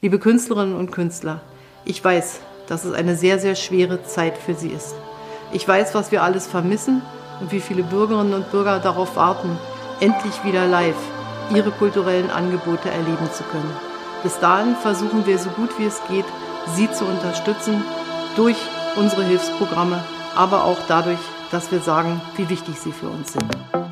Liebe Künstlerinnen und Künstler, ich weiß, dass es eine sehr, sehr schwere Zeit für Sie ist. Ich weiß, was wir alles vermissen und wie viele Bürgerinnen und Bürger darauf warten, endlich wieder live ihre kulturellen Angebote erleben zu können. Bis dahin versuchen wir so gut wie es geht, Sie zu unterstützen durch unsere Hilfsprogramme, aber auch dadurch, dass wir sagen, wie wichtig Sie für uns sind.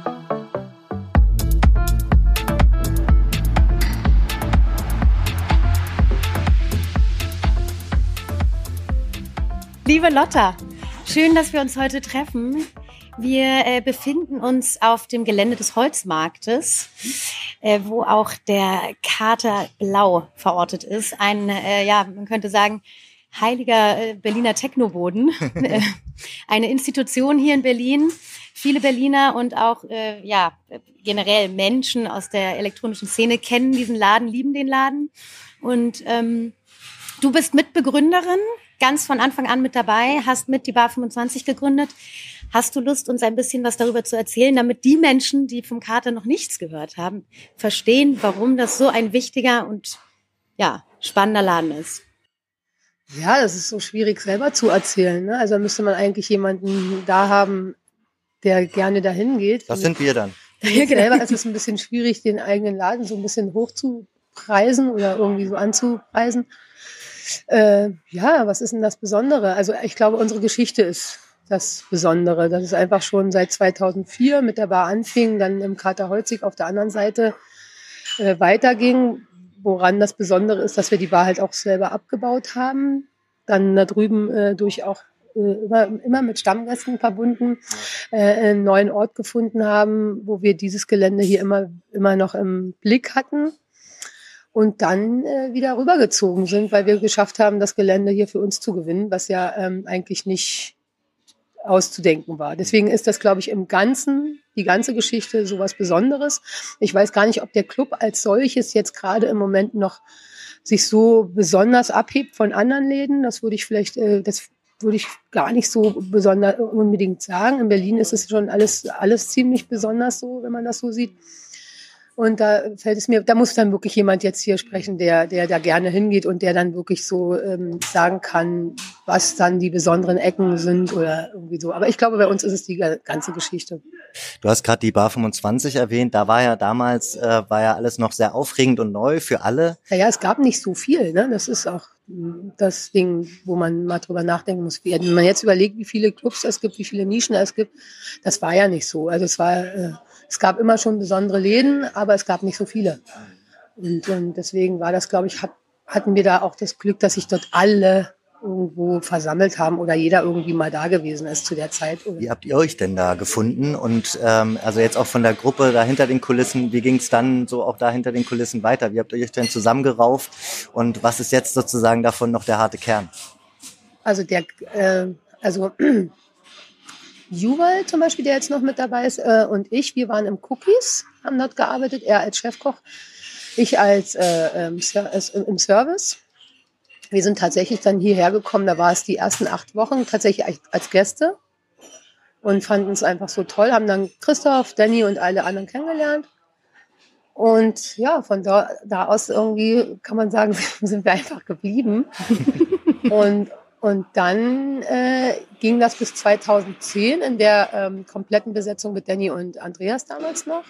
Liebe Lotta, schön, dass wir uns heute treffen. Wir äh, befinden uns auf dem Gelände des Holzmarktes, äh, wo auch der Kater Blau verortet ist. Ein, äh, ja, man könnte sagen, heiliger äh, Berliner Technoboden. Eine Institution hier in Berlin. Viele Berliner und auch äh, ja generell Menschen aus der elektronischen Szene kennen diesen Laden, lieben den Laden. Und ähm, du bist Mitbegründerin ganz von Anfang an mit dabei, hast mit die Bar 25 gegründet. Hast du Lust, uns ein bisschen was darüber zu erzählen, damit die Menschen, die vom Kater noch nichts gehört haben, verstehen, warum das so ein wichtiger und ja, spannender Laden ist? Ja, das ist so schwierig selber zu erzählen. Ne? Also müsste man eigentlich jemanden da haben, der gerne dahin geht. Das sind wir dann. Ja, selber ist es ein bisschen schwierig, den eigenen Laden so ein bisschen hochzupreisen oder irgendwie so anzupreisen. Äh, ja, was ist denn das Besondere? Also ich glaube, unsere Geschichte ist das Besondere. Das ist einfach schon seit 2004 mit der Bar anfing, dann im Krater Holzig auf der anderen Seite äh, weiterging. Woran das Besondere ist, dass wir die Bar halt auch selber abgebaut haben. Dann da drüben äh, durch auch äh, immer, immer mit Stammgästen verbunden, äh, einen neuen Ort gefunden haben, wo wir dieses Gelände hier immer, immer noch im Blick hatten und dann äh, wieder rübergezogen sind, weil wir geschafft haben, das Gelände hier für uns zu gewinnen, was ja ähm, eigentlich nicht auszudenken war. Deswegen ist das, glaube ich, im Ganzen, die ganze Geschichte so was Besonderes. Ich weiß gar nicht, ob der Club als solches jetzt gerade im Moment noch sich so besonders abhebt von anderen Läden. Das würde ich vielleicht, äh, das würde ich gar nicht so besonders unbedingt sagen. In Berlin ist es schon alles, alles ziemlich besonders so, wenn man das so sieht. Und da fällt es mir, da muss dann wirklich jemand jetzt hier sprechen, der, der da gerne hingeht und der dann wirklich so ähm, sagen kann, was dann die besonderen Ecken sind oder irgendwie so. Aber ich glaube, bei uns ist es die ganze Geschichte. Du hast gerade die Bar 25 erwähnt. Da war ja damals, äh, war ja alles noch sehr aufregend und neu für alle. Naja, es gab nicht so viel. Ne? Das ist auch hm, das Ding, wo man mal drüber nachdenken muss. Wenn man jetzt überlegt, wie viele Clubs es gibt, wie viele Nischen es gibt, das war ja nicht so. Also es war... Äh, es gab immer schon besondere Läden, aber es gab nicht so viele. Und, und deswegen war das, glaube ich, hat, hatten wir da auch das Glück, dass sich dort alle irgendwo versammelt haben oder jeder irgendwie mal da gewesen ist zu der Zeit. Wie habt ihr euch denn da gefunden? Und ähm, also jetzt auch von der Gruppe da hinter den Kulissen, wie ging es dann so auch da hinter den Kulissen weiter? Wie habt ihr euch denn zusammengerauft? Und was ist jetzt sozusagen davon noch der harte Kern? Also der, äh, also Juwal zum Beispiel, der jetzt noch mit dabei ist, äh, und ich, wir waren im Cookies, haben dort gearbeitet, er als Chefkoch, ich als äh, im, im Service. Wir sind tatsächlich dann hierher gekommen, da war es die ersten acht Wochen tatsächlich als Gäste und fanden es einfach so toll, haben dann Christoph, Danny und alle anderen kennengelernt. Und ja, von da, da aus irgendwie kann man sagen, sind wir einfach geblieben. und und dann äh, ging das bis 2010 in der ähm, kompletten Besetzung mit Danny und Andreas damals noch.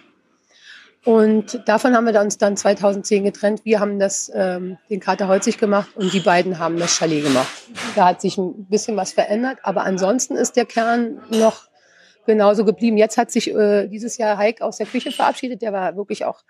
Und davon haben wir uns dann 2010 getrennt. Wir haben das, ähm, den Kater Holzig gemacht und die beiden haben das Chalet gemacht. Da hat sich ein bisschen was verändert, aber ansonsten ist der Kern noch genauso geblieben. Jetzt hat sich äh, dieses Jahr Heik aus der Küche verabschiedet. Der war wirklich auch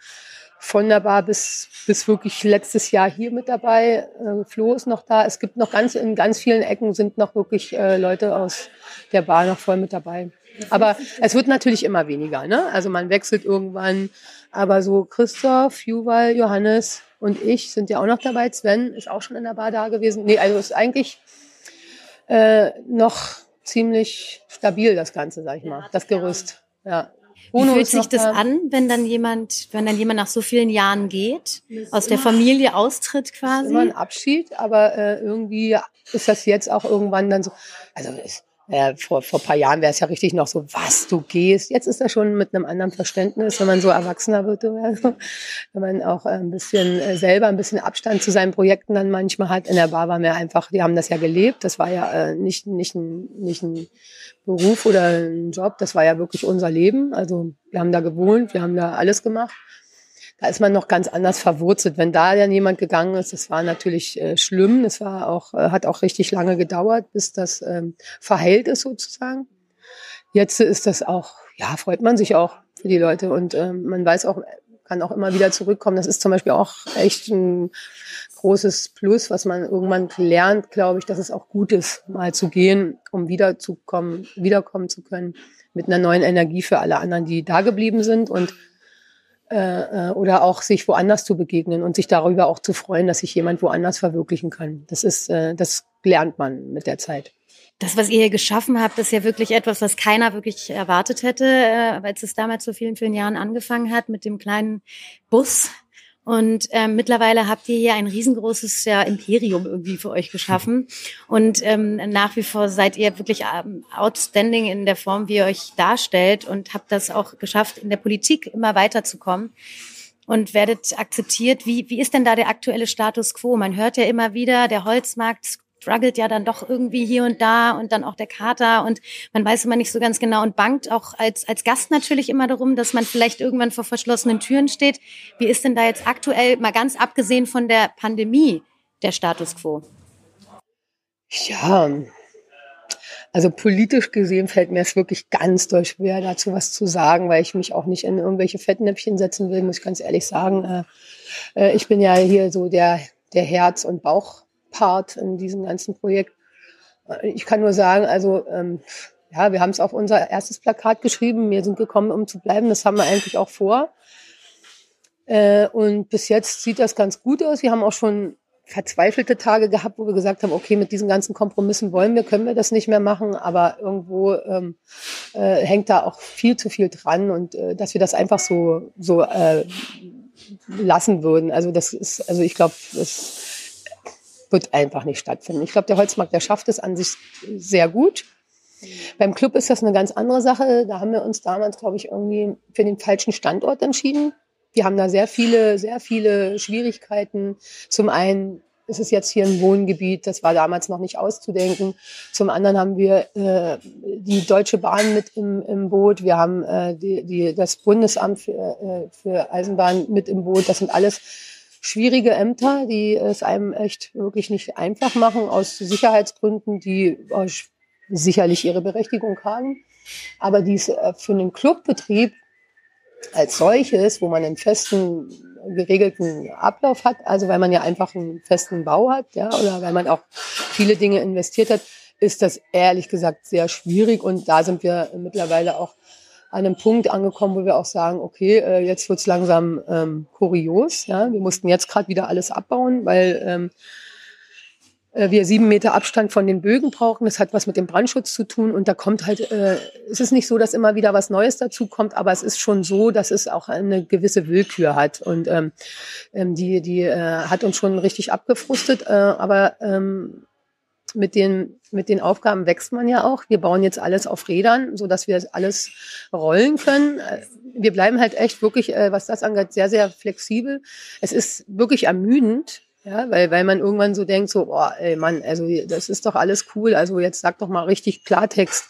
von der Bar bis, bis wirklich letztes Jahr hier mit dabei. Äh, Flo ist noch da. Es gibt noch ganz, in ganz vielen Ecken sind noch wirklich äh, Leute aus der Bar noch voll mit dabei. Aber es wird natürlich immer weniger, ne? Also man wechselt irgendwann. Aber so Christoph, Juval, Johannes und ich sind ja auch noch dabei. Sven ist auch schon in der Bar da gewesen. Nee, also ist eigentlich äh, noch ziemlich stabil, das Ganze, sag ich mal. Das Gerüst. Ja. Wie fühlt sich das an, wenn dann jemand, wenn dann jemand nach so vielen Jahren geht, aus der Familie austritt quasi? Ist immer ein Abschied, aber äh, irgendwie ist das jetzt auch irgendwann dann so. Also es, äh, vor, vor paar Jahren wäre es ja richtig noch so, was, du gehst. Jetzt ist er schon mit einem anderen Verständnis, wenn man so erwachsener wird, also, wenn man auch ein bisschen äh, selber ein bisschen Abstand zu seinen Projekten dann manchmal hat. In der Bar war mir einfach, die haben das ja gelebt. Das war ja äh, nicht, nicht, ein, nicht ein Beruf oder ein Job, das war ja wirklich unser Leben. Also wir haben da gewohnt, wir haben da alles gemacht da ist man noch ganz anders verwurzelt. Wenn da dann jemand gegangen ist, das war natürlich äh, schlimm. Das war auch, äh, hat auch richtig lange gedauert, bis das ähm, verheilt ist sozusagen. Jetzt ist das auch, ja, freut man sich auch für die Leute und ähm, man weiß auch, kann auch immer wieder zurückkommen. Das ist zum Beispiel auch echt ein großes Plus, was man irgendwann lernt, glaube ich, dass es auch gut ist, mal zu gehen, um wiederzukommen, wiederkommen zu können mit einer neuen Energie für alle anderen, die da geblieben sind und äh, äh, oder auch sich woanders zu begegnen und sich darüber auch zu freuen, dass sich jemand woanders verwirklichen kann. Das ist, äh, das lernt man mit der Zeit. Das, was ihr hier geschaffen habt, ist ja wirklich etwas, was keiner wirklich erwartet hätte, äh, als es damals vor vielen, vielen Jahren angefangen hat mit dem kleinen Bus, und ähm, mittlerweile habt ihr hier ein riesengroßes ja, Imperium irgendwie für euch geschaffen. Und ähm, nach wie vor seid ihr wirklich ähm, outstanding in der Form, wie ihr euch darstellt und habt das auch geschafft, in der Politik immer weiterzukommen und werdet akzeptiert. Wie, wie ist denn da der aktuelle Status quo? Man hört ja immer wieder, der Holzmarkt struggelt ja dann doch irgendwie hier und da und dann auch der Kater und man weiß immer nicht so ganz genau und bangt auch als, als Gast natürlich immer darum, dass man vielleicht irgendwann vor verschlossenen Türen steht. Wie ist denn da jetzt aktuell, mal ganz abgesehen von der Pandemie, der Status quo? Ja, also politisch gesehen fällt mir es wirklich ganz doll schwer, dazu was zu sagen, weil ich mich auch nicht in irgendwelche Fettnäpfchen setzen will, muss ich ganz ehrlich sagen. Äh, äh, ich bin ja hier so der, der Herz- und Bauch Part in diesem ganzen Projekt. Ich kann nur sagen, also ähm, ja, wir haben es auf unser erstes Plakat geschrieben. Wir sind gekommen, um zu bleiben. Das haben wir eigentlich auch vor. Äh, und bis jetzt sieht das ganz gut aus. Wir haben auch schon verzweifelte Tage gehabt, wo wir gesagt haben, okay, mit diesen ganzen Kompromissen wollen wir, können wir das nicht mehr machen, aber irgendwo ähm, äh, hängt da auch viel zu viel dran und äh, dass wir das einfach so so äh, lassen würden. Also das ist, also ich glaube, das wird einfach nicht stattfinden. Ich glaube, der Holzmarkt, der schafft es an sich sehr gut. Beim Club ist das eine ganz andere Sache. Da haben wir uns damals, glaube ich, irgendwie für den falschen Standort entschieden. Wir haben da sehr viele, sehr viele Schwierigkeiten. Zum einen ist es jetzt hier ein Wohngebiet, das war damals noch nicht auszudenken. Zum anderen haben wir äh, die Deutsche Bahn mit im, im Boot. Wir haben äh, die, die, das Bundesamt für, äh, für Eisenbahn mit im Boot. Das sind alles schwierige Ämter, die es einem echt wirklich nicht einfach machen, aus Sicherheitsgründen, die äh, sicherlich ihre Berechtigung haben, aber die es äh, für einen Clubbetrieb als solches, wo man einen festen, geregelten Ablauf hat, also weil man ja einfach einen festen Bau hat, ja, oder weil man auch viele Dinge investiert hat, ist das ehrlich gesagt sehr schwierig. Und da sind wir mittlerweile auch an einem Punkt angekommen, wo wir auch sagen, okay, äh, jetzt wird's langsam ähm, kurios. Ja? Wir mussten jetzt gerade wieder alles abbauen, weil ähm, äh, wir sieben Meter Abstand von den Bögen brauchen. Das hat was mit dem Brandschutz zu tun. Und da kommt halt, äh, es ist nicht so, dass immer wieder was Neues dazu kommt, aber es ist schon so, dass es auch eine gewisse Willkür hat. Und ähm, ähm die, die äh, hat uns schon richtig abgefrustet. Äh, aber ähm, mit den, mit den Aufgaben wächst man ja auch. Wir bauen jetzt alles auf Rädern, so dass wir alles rollen können. Wir bleiben halt echt wirklich, äh, was das angeht, sehr, sehr flexibel. Es ist wirklich ermüdend, ja, weil, weil man irgendwann so denkt, so, boah, ey Mann, also das ist doch alles cool, also jetzt sag doch mal richtig Klartext.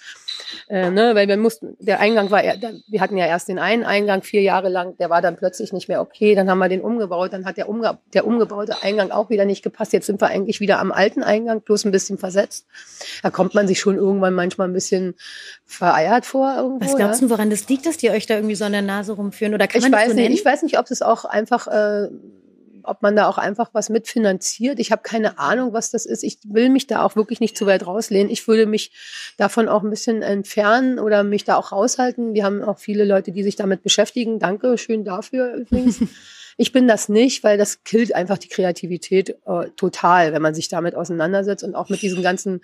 Äh, ne, weil wir mussten, der Eingang war, wir hatten ja erst den einen Eingang vier Jahre lang, der war dann plötzlich nicht mehr okay, dann haben wir den umgebaut, dann hat der, umge der umgebaute Eingang auch wieder nicht gepasst, jetzt sind wir eigentlich wieder am alten Eingang, bloß ein bisschen versetzt. Da kommt man sich schon irgendwann manchmal ein bisschen vereiert vor. Irgendwo, Was glaubst du, woran das liegt, dass die euch da irgendwie so an der Nase rumführen? Oder kann ich man weiß so nicht, nennen? Ich weiß nicht, ob es auch einfach äh, ob man da auch einfach was mitfinanziert. Ich habe keine Ahnung, was das ist. Ich will mich da auch wirklich nicht zu weit rauslehnen. Ich würde mich davon auch ein bisschen entfernen oder mich da auch raushalten. Wir haben auch viele Leute, die sich damit beschäftigen. Danke schön dafür übrigens. Ich bin das nicht, weil das killt einfach die Kreativität äh, total, wenn man sich damit auseinandersetzt und auch mit diesem ganzen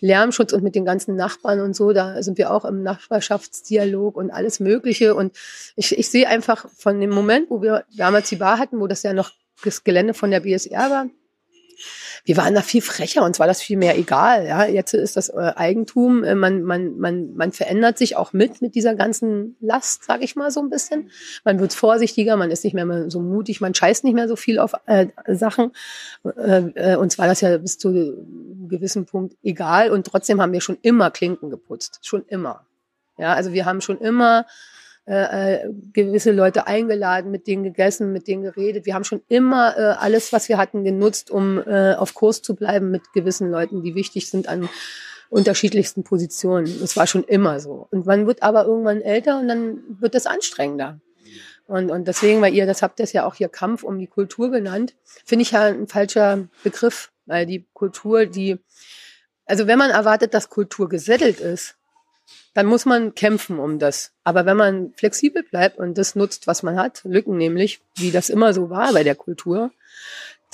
Lärmschutz und mit den ganzen Nachbarn und so. Da sind wir auch im Nachbarschaftsdialog und alles Mögliche. Und ich, ich sehe einfach von dem Moment, wo wir damals die Bar hatten, wo das ja noch das Gelände von der BSR war, wir waren da viel frecher, uns war das viel mehr egal. Ja, jetzt ist das äh, Eigentum, äh, man, man, man, man verändert sich auch mit, mit dieser ganzen Last, sage ich mal so ein bisschen. Man wird vorsichtiger, man ist nicht mehr so mutig, man scheißt nicht mehr so viel auf äh, Sachen. Äh, äh, uns war das ja bis zu einem gewissen Punkt egal und trotzdem haben wir schon immer Klinken geputzt, schon immer. Ja, also wir haben schon immer äh, äh, gewisse Leute eingeladen, mit denen gegessen, mit denen geredet. Wir haben schon immer äh, alles, was wir hatten, genutzt, um äh, auf Kurs zu bleiben mit gewissen Leuten, die wichtig sind an unterschiedlichsten Positionen. Das war schon immer so. Und man wird aber irgendwann älter und dann wird es anstrengender. Und, und deswegen, weil ihr, das habt ihr ja auch hier Kampf um die Kultur genannt, finde ich ja ein falscher Begriff, weil die Kultur, die, also wenn man erwartet, dass Kultur gesettelt ist, dann muss man kämpfen um das. Aber wenn man flexibel bleibt und das nutzt, was man hat, Lücken nämlich, wie das immer so war bei der Kultur,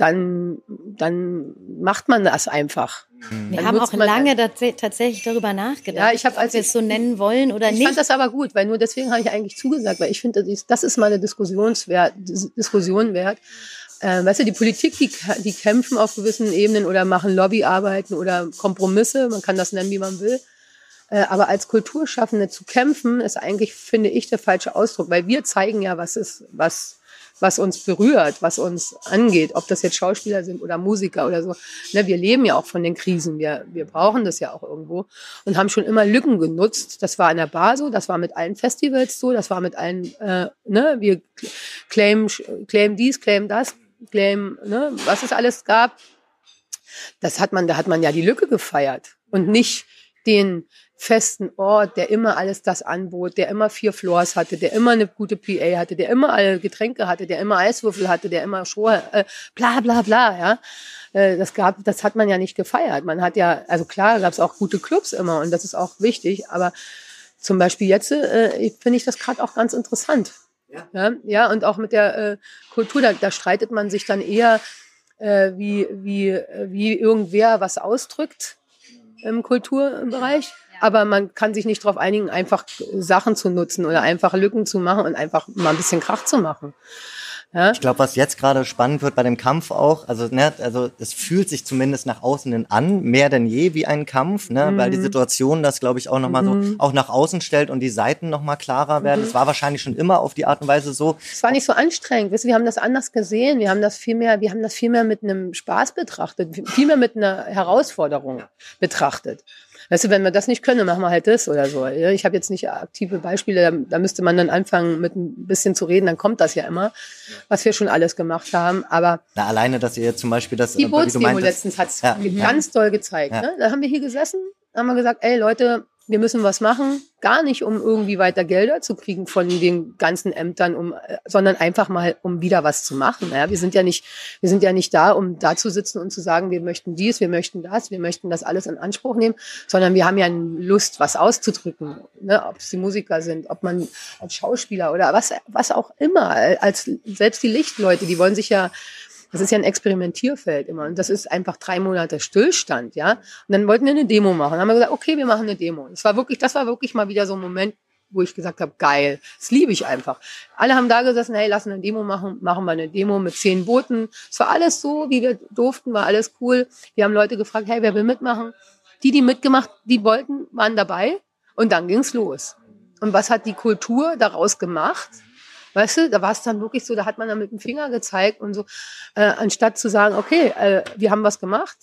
dann, dann macht man das einfach. Wir dann haben auch lange tatsächlich darüber nachgedacht, ja, ich hab, als ob wir es so nennen wollen oder ich nicht. Ich fand das aber gut, weil nur deswegen habe ich eigentlich zugesagt, weil ich finde, das ist mal eine Diskussionswert, Diskussion wert. Äh, weißt du, die Politik, die, die kämpfen auf gewissen Ebenen oder machen Lobbyarbeiten oder Kompromisse, man kann das nennen, wie man will. Äh, aber als Kulturschaffende zu kämpfen, ist eigentlich, finde ich, der falsche Ausdruck, weil wir zeigen ja, was ist, was, was uns berührt, was uns angeht, ob das jetzt Schauspieler sind oder Musiker oder so. Ne, wir leben ja auch von den Krisen, wir, wir brauchen das ja auch irgendwo und haben schon immer Lücken genutzt. Das war an der Bar so, das war mit allen Festivals so, das war mit allen, äh, ne, wir claim, claim dies, claim das, claim, ne, was es alles gab. Das hat man, da hat man ja die Lücke gefeiert und nicht den festen Ort, der immer alles das anbot, der immer vier Floors hatte, der immer eine gute PA hatte, der immer alle Getränke hatte, der immer Eiswürfel hatte, der immer Show, äh, bla bla bla, ja. Äh, das gab, das hat man ja nicht gefeiert. Man hat ja, also klar, gab es auch gute Clubs immer und das ist auch wichtig, aber zum Beispiel jetzt äh, finde ich das gerade auch ganz interessant. Ja. ja. Ja, und auch mit der äh, Kultur, da, da streitet man sich dann eher, äh, wie, wie, wie irgendwer was ausdrückt im Kulturbereich aber man kann sich nicht darauf einigen, einfach Sachen zu nutzen oder einfach Lücken zu machen und einfach mal ein bisschen Krach zu machen. Ja? Ich glaube, was jetzt gerade spannend wird bei dem Kampf auch, also ne, also es fühlt sich zumindest nach außen hin an, mehr denn je wie ein Kampf, ne, mhm. weil die Situation das, glaube ich, auch nochmal mhm. so auch nach außen stellt und die Seiten nochmal klarer werden. Es mhm. war wahrscheinlich schon immer auf die Art und Weise so. Es war nicht so anstrengend, wir haben das anders gesehen, wir haben das viel mehr, wir haben das viel mehr mit einem Spaß betrachtet, viel mehr mit einer Herausforderung betrachtet. Weißt du, wenn wir das nicht können, machen wir halt das oder so. Ich habe jetzt nicht aktive Beispiele, da, da, müsste man dann anfangen, mit ein bisschen zu reden, dann kommt das ja immer, was wir schon alles gemacht haben. Aber Na, alleine, dass ihr jetzt zum Beispiel das... Die äh, Bootsdemo letztens hat es ja, ganz ja. toll gezeigt. Ja. Ne? Da haben wir hier gesessen, haben wir gesagt, ey Leute, wir müssen was machen, gar nicht um irgendwie weiter Gelder zu kriegen von den ganzen Ämtern, um, äh, sondern einfach mal, um wieder was zu machen. Ja, wir sind ja nicht, wir sind ja nicht da, um da zu sitzen und zu sagen, wir möchten dies, wir möchten das, wir möchten das alles in Anspruch nehmen, sondern wir haben ja Lust, was auszudrücken, ne? ob es die Musiker sind, ob man als Schauspieler oder was, was auch immer, als selbst die Lichtleute, die wollen sich ja das ist ja ein Experimentierfeld immer. Und das ist einfach drei Monate Stillstand, ja. Und dann wollten wir eine Demo machen. Dann haben wir gesagt, okay, wir machen eine Demo. Das war wirklich, das war wirklich mal wieder so ein Moment, wo ich gesagt habe, geil, das liebe ich einfach. Alle haben da gesessen, hey, lass eine Demo machen, machen wir eine Demo mit zehn Booten. Es war alles so, wie wir durften, war alles cool. Wir haben Leute gefragt, hey, wer will mitmachen? Die, die mitgemacht, die wollten, waren dabei und dann ging's los. Und was hat die Kultur daraus gemacht? Weißt du, da war es dann wirklich so, da hat man dann mit dem Finger gezeigt und so, äh, anstatt zu sagen, okay, äh, wir haben was gemacht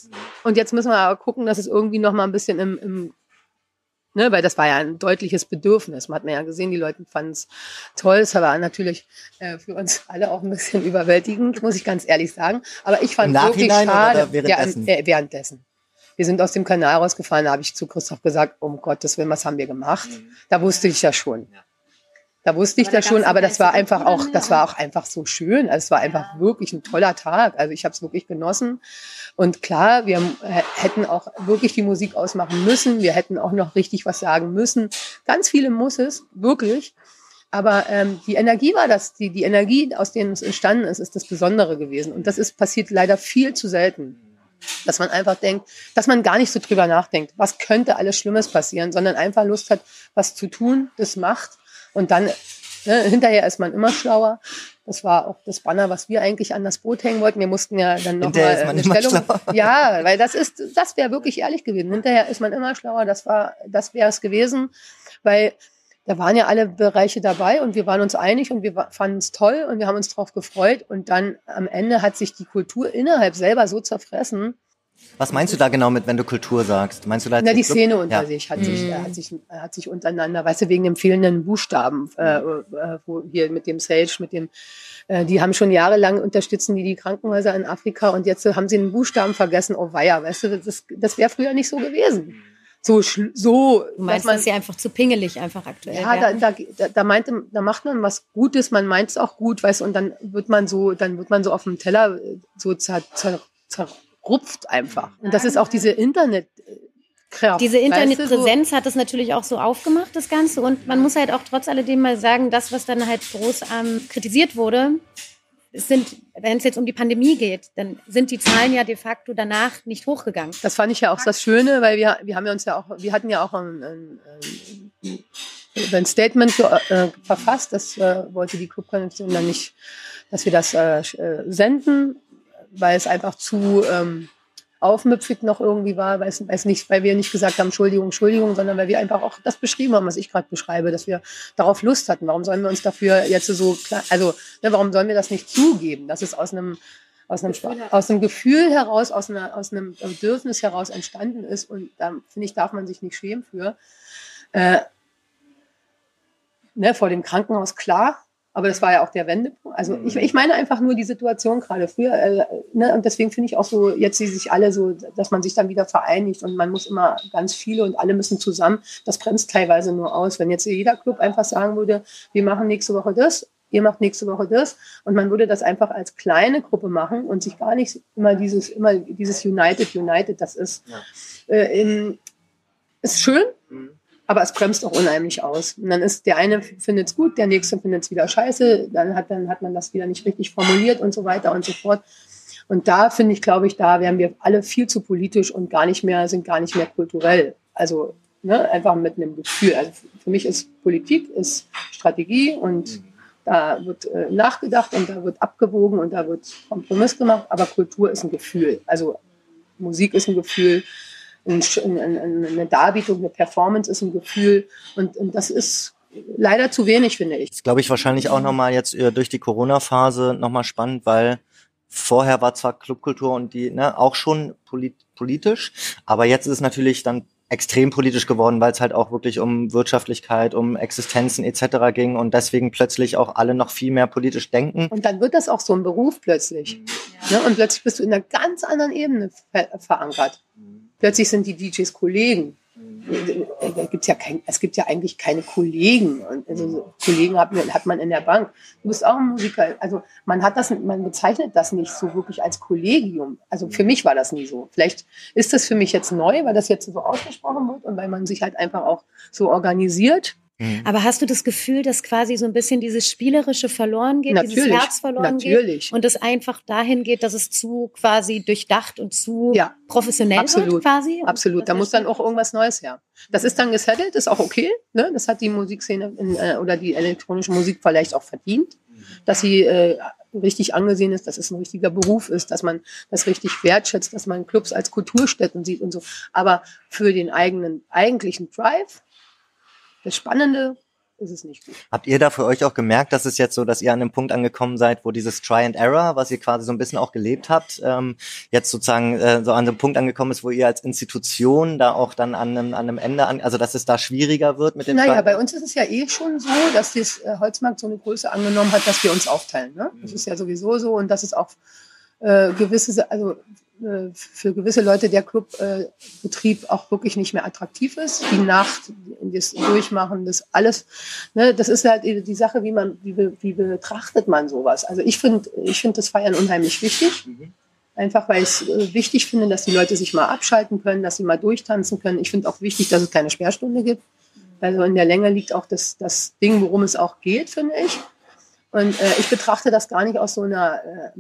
und jetzt müssen wir aber gucken, dass es irgendwie noch mal ein bisschen im, im ne, weil das war ja ein deutliches Bedürfnis. Man hat mir ja gesehen, die Leute fanden es toll. Es war natürlich äh, für uns alle auch ein bisschen überwältigend, muss ich ganz ehrlich sagen. Aber ich fand es wirklich schade. währenddessen? Ja, äh, währenddessen. Wir sind aus dem Kanal rausgefahren, da habe ich zu Christoph gesagt, um Gottes Willen, was haben wir gemacht? Mhm. Da wusste ich ja schon. Ja. Da wusste ich das schon, aber das war einfach auch, das war auch einfach so schön. Also es war einfach wirklich ein toller Tag. Also ich habe es wirklich genossen. Und klar, wir hätten auch wirklich die Musik ausmachen müssen. Wir hätten auch noch richtig was sagen müssen. Ganz viele muss es, wirklich. Aber ähm, die Energie war das, die, die Energie, aus denen es entstanden ist, ist das Besondere gewesen. Und das ist passiert leider viel zu selten. Dass man einfach denkt, dass man gar nicht so drüber nachdenkt, was könnte alles Schlimmes passieren, sondern einfach Lust hat, was zu tun, das macht und dann Ne? Hinterher ist man immer schlauer. Das war auch das Banner, was wir eigentlich an das Boot hängen wollten. Wir mussten ja dann noch Hinterher mal ist man eine Stellung. schlauer. Ja, weil das ist, das wäre wirklich ehrlich gewesen. Hinterher ist man immer schlauer. Das war, das wäre es gewesen, weil da waren ja alle Bereiche dabei und wir waren uns einig und wir fanden es toll und wir haben uns drauf gefreut. Und dann am Ende hat sich die Kultur innerhalb selber so zerfressen. Was meinst du da genau mit, wenn du Kultur sagst? Meinst du da Na, die Club? Szene unter Ja. sich hat sich, äh, hat sich, hat sich untereinander, weißt du, wegen dem fehlenden Buchstaben, äh, äh, wo hier mit dem Sage, mit dem, äh, die haben schon jahrelang unterstützen die die Krankenhäuser in Afrika und jetzt haben sie einen Buchstaben vergessen. Oh weia, weißt du, das, das wäre früher nicht so gewesen. So, so, Du meinst, dass man, das ist ja einfach zu pingelig, einfach aktuell. ja, da, wäre. da, da, da, meinte, da macht man was Gutes, man meint es auch gut, weißt du, und dann wird man so, dann wird man so auf dem Teller äh, so zer, zer, zerrupft einfach. Und das ist auch diese Internet. Kraft, Diese Internetpräsenz hat das natürlich auch so aufgemacht, das Ganze. Und man muss halt auch trotz alledem mal sagen, das, was dann halt groß ähm, kritisiert wurde, sind, wenn es jetzt um die Pandemie geht, dann sind die Zahlen ja de facto danach nicht hochgegangen. Das fand ich ja auch das Schöne, weil wir, wir haben ja uns ja auch, wir hatten ja auch ein, ein, ein, ein Statement äh, verfasst, das äh, wollte die Clubkonvention dann nicht, dass wir das äh, äh, senden, weil es einfach zu ähm, aufmüpfig noch irgendwie war, weil es, weil es nicht, weil wir nicht gesagt haben, Entschuldigung, Entschuldigung, sondern weil wir einfach auch das beschrieben haben, was ich gerade beschreibe, dass wir darauf Lust hatten. Warum sollen wir uns dafür jetzt so klar, also ne, warum sollen wir das nicht zugeben, dass es aus einem aus einem, aus einem Gefühl heraus, aus, einer, aus einem Bedürfnis heraus entstanden ist. Und da finde ich, darf man sich nicht schämen für. Äh, ne, vor dem Krankenhaus klar, aber das war ja auch der Wendepunkt. Also ich, ich meine einfach nur die Situation gerade früher. Äh, ne, und deswegen finde ich auch so, jetzt sie sich alle so, dass man sich dann wieder vereinigt und man muss immer ganz viele und alle müssen zusammen. Das bremst teilweise nur aus. Wenn jetzt jeder Club einfach sagen würde, wir machen nächste Woche das, ihr macht nächste Woche das und man würde das einfach als kleine Gruppe machen und sich gar nicht immer dieses immer dieses United United das ist äh, in, ist schön aber es bremst auch unheimlich aus. Und dann ist der eine findet es gut der nächste findet es wieder scheiße. Dann hat dann hat man das wieder nicht richtig formuliert und so weiter und so fort. Und da finde ich glaube ich da wären wir alle viel zu politisch und gar nicht mehr sind gar nicht mehr kulturell. Also ne, einfach mit einem Gefühl. Also für mich ist Politik ist Strategie und da wird äh, nachgedacht und da wird abgewogen und da wird Kompromiss gemacht, aber Kultur ist ein Gefühl. Also Musik ist ein Gefühl, ein, ein, ein, eine Darbietung, eine Performance ist ein Gefühl und, und das ist leider zu wenig, finde ich. ist, glaube ich, wahrscheinlich auch nochmal jetzt äh, durch die Corona-Phase nochmal spannend, weil vorher war zwar Clubkultur und die ne, auch schon polit politisch, aber jetzt ist es natürlich dann extrem politisch geworden, weil es halt auch wirklich um Wirtschaftlichkeit, um Existenzen etc. ging und deswegen plötzlich auch alle noch viel mehr politisch denken. Und dann wird das auch so ein Beruf plötzlich. Ne? Und plötzlich bist du in einer ganz anderen Ebene ver verankert. Plötzlich sind die DJs Kollegen. Da gibt's ja kein, es gibt ja eigentlich keine Kollegen. Also so Kollegen hat, hat man in der Bank. Du bist auch ein Musiker. Also man hat das, man bezeichnet das nicht so wirklich als Kollegium. Also für mich war das nie so. Vielleicht ist das für mich jetzt neu, weil das jetzt so ausgesprochen wird und weil man sich halt einfach auch so organisiert. Aber hast du das Gefühl, dass quasi so ein bisschen dieses Spielerische verloren geht, dieses Natürlich, Herz verloren geht? natürlich. Und es einfach dahin geht, dass es zu quasi durchdacht und zu Ja, professionell wird absolut. quasi? Und Absolut, da muss dann auch irgendwas Neues her. Das ist dann gesettelt, ist auch okay. Ne? Das hat die Musikszene in, äh, oder die elektronische Musik vielleicht auch verdient, dass sie äh, richtig angesehen ist, dass es ein richtiger Beruf ist, dass man das richtig wertschätzt, dass man Clubs als Kulturstätten sieht und so. Aber für den eigenen eigentlichen Drive, das Spannende, ist es nicht gut. Habt ihr da für euch auch gemerkt, dass es jetzt so, dass ihr an einem Punkt angekommen seid, wo dieses Try and Error, was ihr quasi so ein bisschen auch gelebt habt, ähm, jetzt sozusagen äh, so an einem Punkt angekommen ist, wo ihr als Institution da auch dann an einem, an einem Ende, an, also dass es da schwieriger wird mit dem Naja, Try- bei uns ist es ja eh schon so, dass das äh, Holzmarkt so eine Größe angenommen hat, dass wir uns aufteilen. Ne? Das ist ja sowieso so und dass es auch äh, gewisse, also äh, für gewisse Leute der Clubbetrieb äh, auch wirklich nicht mehr attraktiv ist. Die Nacht, das Durchmachen, das alles, ne, das ist halt die Sache, wie man, wie, wie betrachtet man sowas. Also ich finde, ich finde das Feiern unheimlich wichtig. Einfach weil ich es äh, wichtig finde, dass die Leute sich mal abschalten können, dass sie mal durchtanzen können. Ich finde auch wichtig, dass es keine Sperrstunde gibt. Also in der Länge liegt auch das, das Ding, worum es auch geht, finde ich. Und äh, ich betrachte das gar nicht aus so einer, äh,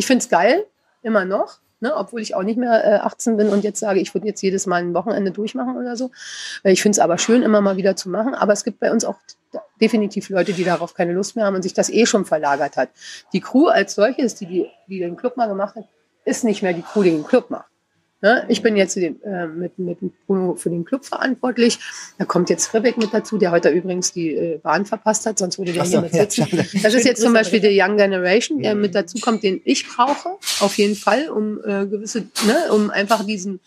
ich finde es geil, immer noch. ne? obwohl ich auch nicht mehr äh, 18 bin und jetzt sage, ich würde jetzt jedes Mal ein Wochenende durchmachen oder so. Ich finde es aber schön, immer mal wieder zu machen. Aber es gibt bei uns auch definitiv Leute, die darauf keine Lust mehr haben und sich das eh schon verlagert hat. Die Crew als solches, die, die, die den Club mal gemacht hat, ist nicht mehr die Crew, die den Club macht. Ne? Ich bin jetzt den, äh, mit, mit Bruno für den Club verantwortlich. Da kommt jetzt Rebek mit dazu, der heute übrigens die äh, Bahn verpasst hat, sonst würde der so, hier mit sitzen. Ja, das ist jetzt zum Beispiel der Young Generation, der mit dazu kommt, den ich brauche, auf jeden Fall, um äh, gewisse, ne, um einfach diesen,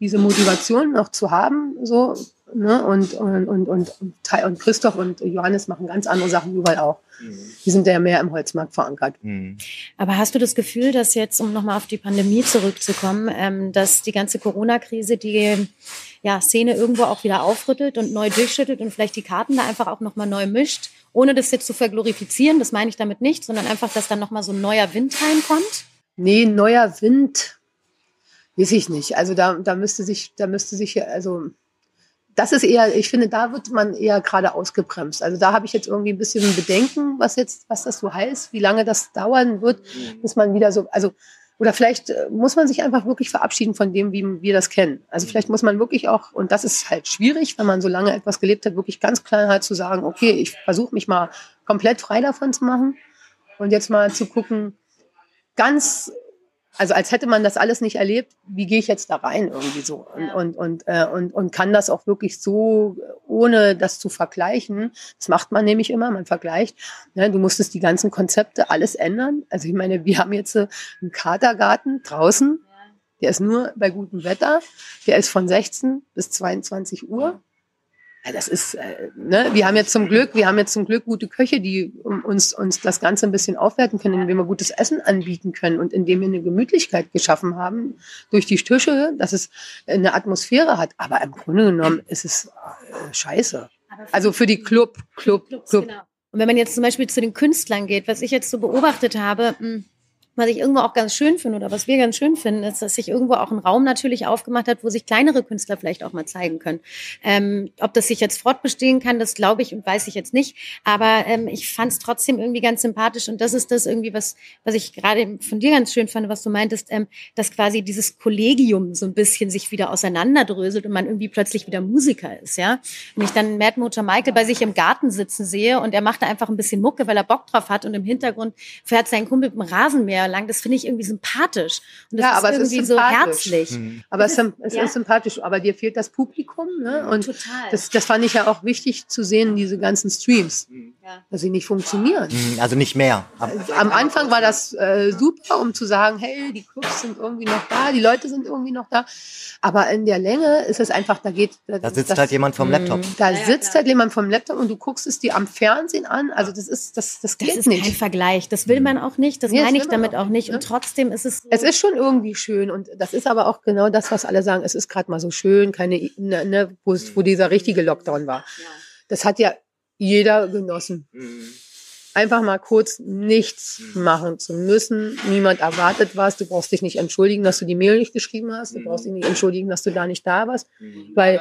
diese Motivation noch zu haben, so Ne? Und, und, und, und, und Christoph und Johannes machen ganz andere Sachen überall auch. Mhm. Die sind ja mehr im Holzmarkt verankert. Mhm. Aber hast du das Gefühl, dass jetzt, um nochmal auf die Pandemie zurückzukommen, ähm, dass die ganze Corona-Krise die ja, Szene irgendwo auch wieder aufrüttelt und neu durchschüttelt und vielleicht die Karten da einfach auch nochmal neu mischt, ohne das jetzt zu verglorifizieren, das meine ich damit nicht, sondern einfach, dass dann nochmal so ein neuer Wind reinkommt? Nee, neuer Wind, weiß ich nicht. Also da, da müsste sich, da müsste sich, also das ist eher, ich finde, da wird man eher gerade ausgebremst. Also da habe ich jetzt irgendwie ein bisschen Bedenken, was jetzt, was das so heißt, wie lange das dauern wird, mhm. bis man wieder so, also oder vielleicht äh, muss man sich einfach wirklich verabschieden von dem, wie wir das kennen. Also vielleicht muss man wirklich auch, und das ist halt schwierig, wenn man so lange etwas gelebt hat, wirklich ganz klar halt zu sagen, okay, ich versuche mich mal komplett frei davon zu machen und jetzt mal zu gucken, ganz also als hätte man das alles nicht erlebt, wie gehe ich jetzt da rein irgendwie so und, und, und, äh, und, und kann das auch wirklich so, ohne das zu vergleichen. Das macht man nämlich immer, man vergleicht. Ne, du musstest die ganzen Konzepte alles ändern. Also ich meine, wir haben jetzt äh, einen Katergarten draußen, der ist nur bei gutem Wetter, der ist von 16 bis 22 Uhr das ist, äh, ne, wir haben jetzt zum Glück, wir haben jetzt zum Glück gute Köche, die uns, uns das Ganze ein bisschen aufwerten können, indem wir gutes Essen anbieten können und indem wir eine Gemütlichkeit geschaffen haben durch die Tische, dass es eine Atmosphäre hat. Aber im Grunde genommen ist es äh, scheiße. Also für die Club, Club, Club. Genau. Und wenn man jetzt zum Beispiel zu den Künstlern geht, was ich jetzt so beobachtet habe, mh, hm, was ich irgendwo auch ganz schön finde oder was wir ganz schön finden, ist, dass sich irgendwo auch ein Raum natürlich aufgemacht hat, wo sich kleinere Künstler vielleicht auch mal zeigen können. Ähm, ob das sich jetzt fortbestehen kann, das glaube ich und weiß ich jetzt nicht. Aber ähm, ich fand es trotzdem irgendwie ganz sympathisch und das ist das irgendwie, was, was ich gerade von dir ganz schön fand, was du meintest, ähm, dass quasi dieses Kollegium so ein bisschen sich wieder auseinanderdröselt und man irgendwie plötzlich wieder Musiker ist, ja. Und ich dann Mad Motor Michael bei sich im Garten sitzen sehe und er macht da einfach ein bisschen Mucke, weil er Bock drauf hat und im Hintergrund fährt sein Kumpel mit dem Rasenmäher lang. Das finde ich irgendwie sympathisch. Und das ja, aber ist irgendwie ist so herzlich. Mhm. Aber es, ist, es ja. ist sympathisch. Aber dir fehlt das Publikum. Ne? Und Total. Das, das fand ich ja auch wichtig zu sehen, diese ganzen Streams. Ja. Dass sie nicht funktionieren. Mhm, also nicht mehr. Am Anfang war das äh, super, um zu sagen, hey, die Clubs sind irgendwie noch da, die Leute sind irgendwie noch da. Aber in der Länge ist es einfach, da geht. Da, da sitzt das, halt jemand vom Laptop. Da ja, sitzt halt jemand vom Laptop und du guckst es dir am Fernsehen an. Also das ist, das, das geht das ist nicht. kein Vergleich. Das will man auch nicht. Das meine ich damit auch nicht. Und trotzdem ist es. So es ist schon irgendwie schön und das ist aber auch genau das, was alle sagen. Es ist gerade mal so schön, keine, ne, ne wo, wo dieser richtige Lockdown war. Das hat ja jeder genossen. Einfach mal kurz nichts machen zu müssen. Niemand erwartet was. Du brauchst dich nicht entschuldigen, dass du die Mail nicht geschrieben hast. Du brauchst dich nicht entschuldigen, dass du da nicht da warst. Weil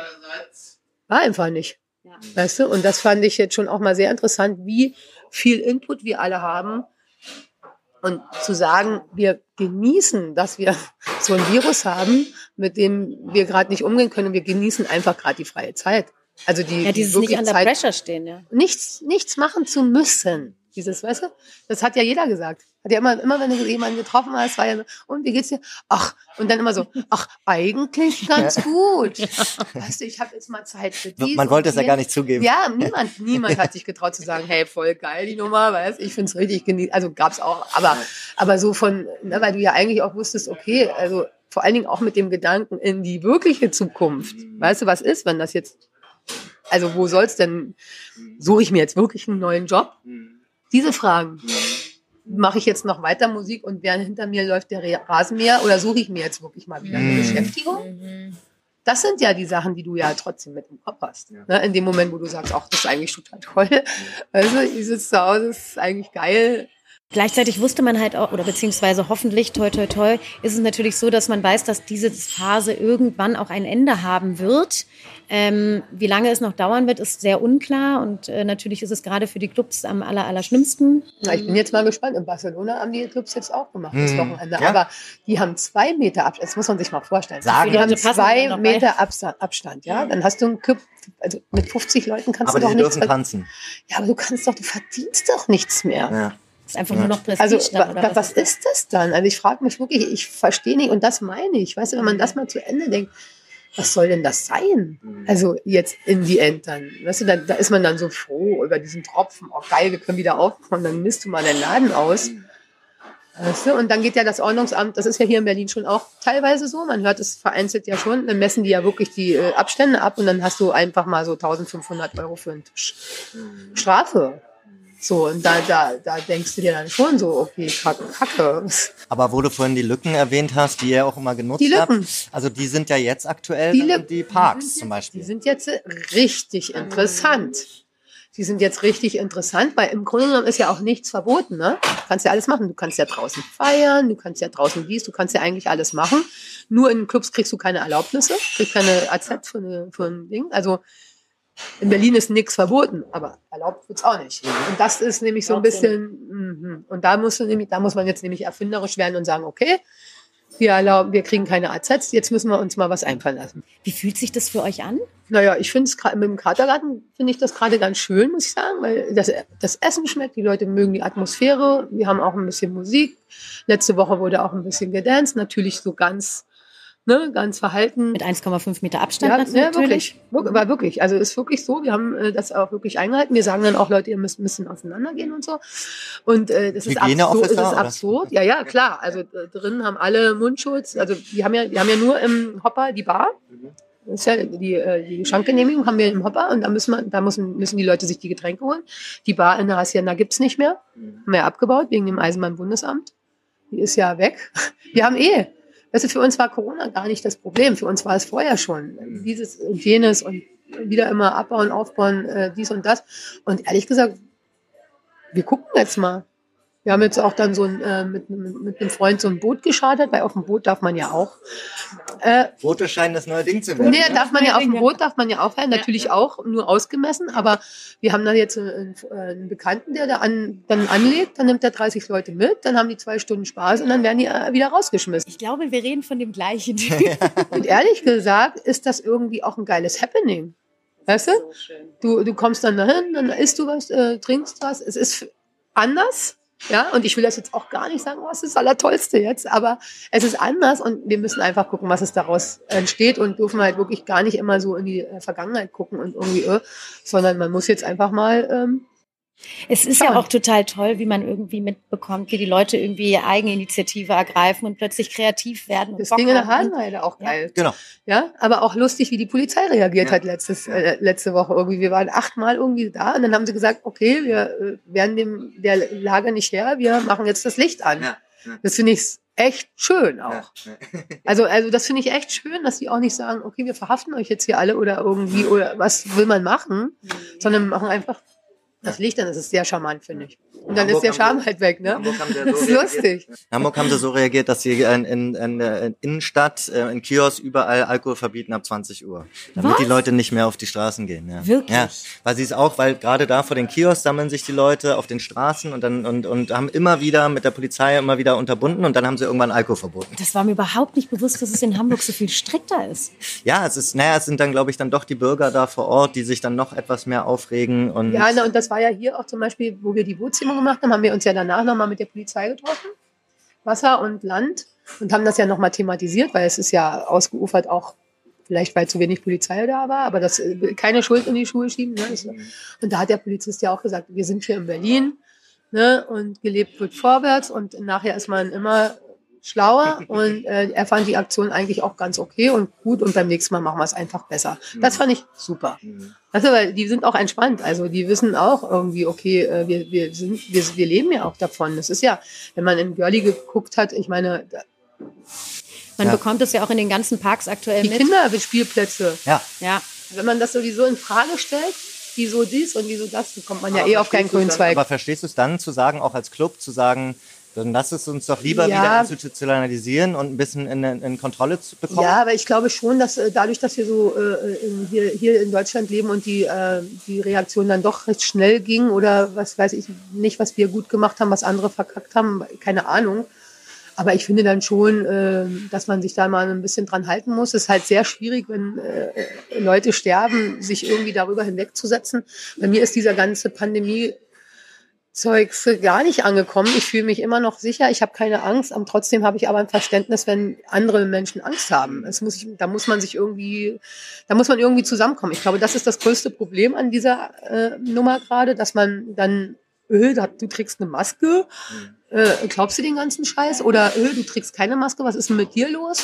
war einfach nicht. Weißt du? Und das fand ich jetzt schon auch mal sehr interessant, wie viel Input wir alle haben und zu sagen, wir genießen, dass wir so ein Virus haben, mit dem wir gerade nicht umgehen können. Wir genießen einfach gerade die freie Zeit. Also die, ja, dieses die nicht under Zeit, pressure stehen, ja. Nichts, nichts machen zu müssen. Dieses, weißt du, das hat ja jeder gesagt. Hat ja immer, immer wenn du jemanden getroffen hast, war ja so, und wie geht's dir? Ach, und dann immer so, ach, eigentlich ganz gut. Weißt du, ich habe jetzt mal Zeit für die. Man wollte es ja gar nicht zugeben. Ja, niemand, niemand hat sich getraut zu sagen, hey, voll geil die Nummer, weißt ich find's richtig genießt. Also gab's auch, aber, aber so von, ne, weil du ja eigentlich auch wusstest, okay, also vor allen Dingen auch mit dem Gedanken in die wirkliche Zukunft. Weißt du, was ist, wenn das jetzt, also wo soll's denn, suche ich mir jetzt wirklich einen neuen Job? Diese Fragen mache ich jetzt noch weiter Musik und während hinter mir läuft der Rasenmäher oder suche ich mir jetzt wirklich mal wieder eine mhm. Beschäftigung? Mhm. Das sind ja die Sachen, die du ja trotzdem mit im Kopf hast. Ja. Ne? In dem Moment, wo du sagst, ach, das ist eigentlich total toll. Also, ich sitze zu Hause, das ist eigentlich geil. Gleichzeitig wusste man halt auch, oder beziehungsweise hoffentlich, toi, toi, toi, ist es natürlich so, dass man weiß, dass diese Phase irgendwann auch ein Ende haben wird. Ähm, wie lange es noch dauern wird, ist sehr unklar und äh, natürlich ist es gerade für die Clubs am aller, aller schlimmsten. Na, ich bin jetzt mal gespannt. In Barcelona haben die Clubs jetzt auch gemacht, das Hm, Wochenende. ja. Aber die haben zwei Meter Abstand. Das muss man sich mal vorstellen. Sagen. Die haben da zwei. Meter Absta- Abstand. Ja, dann hast du einen Club. Also mit 50 Leuten kannst Aber du doch die nichts. dürfen ver- tanzen. Ja, aber du kannst doch, du verdienst doch nichts mehr. Ja. Ist einfach nur noch Prestige. Also dann, wa oder wa was ist das dann? Also ich frage mich wirklich, ich verstehe nicht und das meine ich. Weißt du, wenn man das mal zu Ende denkt, was soll denn das sein? Also jetzt in die End dann. Weißt du, da, da ist man dann so froh über diesen Tropfen. Oh geil, wir können wieder aufkommen, dann misst du mal den Laden aus. Weißt du? Und dann geht ja das Ordnungsamt, das ist ja hier in Berlin schon auch teilweise so, man hört es vereinzelt ja schon, dann messen die ja wirklich die äh, Abstände ab und dann hast du einfach mal so 1500 Euro für einen Tisch. Strafe. So, und da, da, da denkst du dir dann schon so, okay, Kacke. Aber wo du vorhin die Lücken erwähnt hast, die ihr auch immer genutzt Die Lücken. habt, also die sind ja jetzt aktuell Die die, Lücken. die Parks zum Die Beispiel. sind jetzt richtig interessant. Die sind jetzt richtig interessant, weil im Grunde genommen ist ja auch nichts verboten. Ne? Du kannst ja alles machen. Du kannst ja draußen feiern, du kannst ja draußen dies, du kannst ja eigentlich alles machen. Nur in Clubs kriegst du keine Erlaubnisse, kriegst keine AZ für, eine, für ein Ding. Also in Berlin ist nichts verboten, aber erlaubt wird's auch nicht. Und das ist nämlich so ein bisschen, mhm. und da musst du nämlich, da muss man jetzt nämlich erfinderisch werden und sagen, okay, wir erlauben, wir kriegen keine AZs, jetzt müssen wir uns mal was einfallen lassen. Wie fühlt sich das für euch an? Naja, ich finde es gerade mit dem Katergarten finde ich das gerade ganz schön, muss ich sagen, weil das, das Essen schmeckt, die Leute mögen die Atmosphäre, wir haben auch ein bisschen Musik. Letzte Woche wurde auch ein bisschen gedanced, natürlich so ganz, ne, ganz verhalten. Mit 1,5 Meter Abstand Ja, natürlich. ja, wirklich. Wirk- War wirklich. Also ist wirklich so. Wir haben äh, das auch wirklich eingehalten. Wir sagen dann auch, Leute, ihr müsst ein bisschen auseinandergehen und so. Und äh, das ist absurd. Ist oder? absurd. Ja, ja, klar. Also äh, drin haben alle Mundschutz. Also die haben ja, die haben ja nur im Hopper die Bar. Das ist ja die, äh, die Schankgenehmigung haben wir im Hopper und da müssen wir, da müssen, müssen die Leute sich die Getränke holen. Die Bar in der Hacienda gibt's nicht mehr. Haben wir ja abgebaut wegen dem Eisenbahnbundesamt. Die ist ja weg. Wir haben eh. Weißt du, für uns war Corona gar nicht das Problem. Für uns war es vorher schon. Dieses und jenes und wieder immer abbauen, aufbauen, äh, dies und das. Und ehrlich gesagt, wir gucken jetzt mal. Wir haben jetzt auch dann so ein, äh, mit, mit, einem Freund so ein Boot geschadert, weil auf dem Boot darf man ja auch. Äh, Foto scheint das neue Ding zu werden. Nee, ne? darf man ja auf dem Boot darf man ja auch feiern, natürlich auch nur ausgemessen, aber wir haben da jetzt einen, einen Bekannten, der da an, dann anlegt, dann nimmt er 30 Leute mit, dann haben die zwei Stunden Spaß und dann werden die äh, wieder rausgeschmissen. Ich glaube, wir reden von dem gleichen. Und ehrlich gesagt ist das irgendwie auch ein geiles Happening. Weißt du? Du, du kommst dann dahin, dann isst du was, äh, trinkst was. Es ist anders. Ja, und ich will das jetzt auch gar nicht sagen, was ist das Allertollste jetzt, aber es ist anders und wir müssen einfach gucken, was es daraus entsteht und dürfen halt wirklich gar nicht immer so in die äh, Vergangenheit gucken und irgendwie, äh, sondern man muss jetzt einfach mal ähm, Es ist ja auch total toll, wie man irgendwie mitbekommt, wie die Leute irgendwie Eigeninitiative ergreifen und plötzlich kreativ werden. Und das Bock Ding in der haben. Hasenheide auch Ja. geil. Genau. Ja, aber auch lustig, wie die Polizei reagiert Ja. hat letztes, äh, letzte Woche irgendwie. Wir waren achtmal irgendwie da und dann haben sie gesagt, okay, wir äh, werden dem der Lage nicht her, wir machen jetzt das Licht an. Ja, ja. Das finde ich echt schön auch. Ja. Also, also das finde ich echt schön, dass die auch nicht sagen, okay, wir verhaften euch jetzt hier alle oder irgendwie oder was will man machen, sondern machen einfach das Licht an. Das ist sehr charmant, finde ich. Und dann Hamburg ist der Charme halt weg, ne? Hamburg haben wir Das so ist reagiert. lustig. In Hamburg haben sie so reagiert, dass sie in, in, in der Innenstadt, äh, in Kiosks überall Alkohol verbieten ab 20 Uhr. Damit Was? die Leute nicht mehr auf die Straßen gehen. Ja. Wirklich? Ja, weil sie es auch, weil gerade da vor den Kiosks sammeln sich die Leute auf den Straßen und dann und, und haben immer wieder mit der Polizei immer wieder unterbunden und dann haben sie irgendwann Alkohol verboten. Das war mir überhaupt nicht bewusst, dass es in Hamburg so viel strikter ist. Ja, es ist, naja, es sind dann, glaube ich, dann doch die Bürger da vor Ort, die sich dann noch etwas mehr aufregen und Ja, na, und das war ja hier auch zum Beispiel, wo wir die Bootsdemo gemacht haben, haben wir uns ja danach nochmal mit der Polizei getroffen. Wasser und Land. Und haben das ja nochmal thematisiert, weil es ist ja ausgeufert auch, vielleicht weil zu wenig Polizei da war, aber das äh, keine Schuld in die Schuhe schieben. Ne? Das- Und da hat der Polizist ja auch gesagt, wir sind hier in Berlin ne? und gelebt wird vorwärts und nachher ist man immer schlauer und äh, er fand die Aktion eigentlich auch ganz okay und gut und beim nächsten Mal machen wir es einfach besser. Das fand ich super. Du, weil die sind auch entspannt. Also die wissen auch irgendwie, okay, äh, wir, wir, sind, wir, wir leben ja auch davon. Das ist ja, wenn man in Görli geguckt hat, ich meine, da- Man Ja. bekommt es ja auch in den ganzen Parks aktuell die mit. Kinderspielplätze, ja, Ja, wenn man das sowieso in Frage stellt, wieso dies und wieso das, dann kommt man ja eh auf keinen grünen Zweig. Aber verstehst du es dann zu sagen, auch als Club, zu sagen, dann lass es uns doch lieber Ja. wieder institutionalisieren und ein bisschen in, in Kontrolle zu bekommen. Ja, aber ich glaube schon, dass äh, dadurch, dass wir so äh, in, hier, hier in Deutschland leben und die, äh, die Reaktion dann doch recht schnell ging oder was weiß ich nicht, was wir gut gemacht haben, was andere verkackt haben, keine Ahnung. Aber ich finde dann schon, äh, dass man sich da mal ein bisschen dran halten muss. Es ist halt sehr schwierig, wenn äh, Leute sterben, sich irgendwie darüber hinwegzusetzen. Bei mir ist dieser ganze Pandemie Zeugs gar nicht angekommen. Ich fühle mich immer noch sicher. Ich habe keine Angst. Und trotzdem habe ich aber ein Verständnis, wenn andere Menschen Angst haben. Es muss ich, da muss man sich irgendwie, da muss man irgendwie zusammenkommen. Ich glaube, das ist das größte Problem an dieser äh, Nummer gerade, dass man dann, öh, du trägst eine Maske, äh, glaubst du den ganzen Scheiß? Oder öh, du trägst keine Maske, was ist denn mit dir los?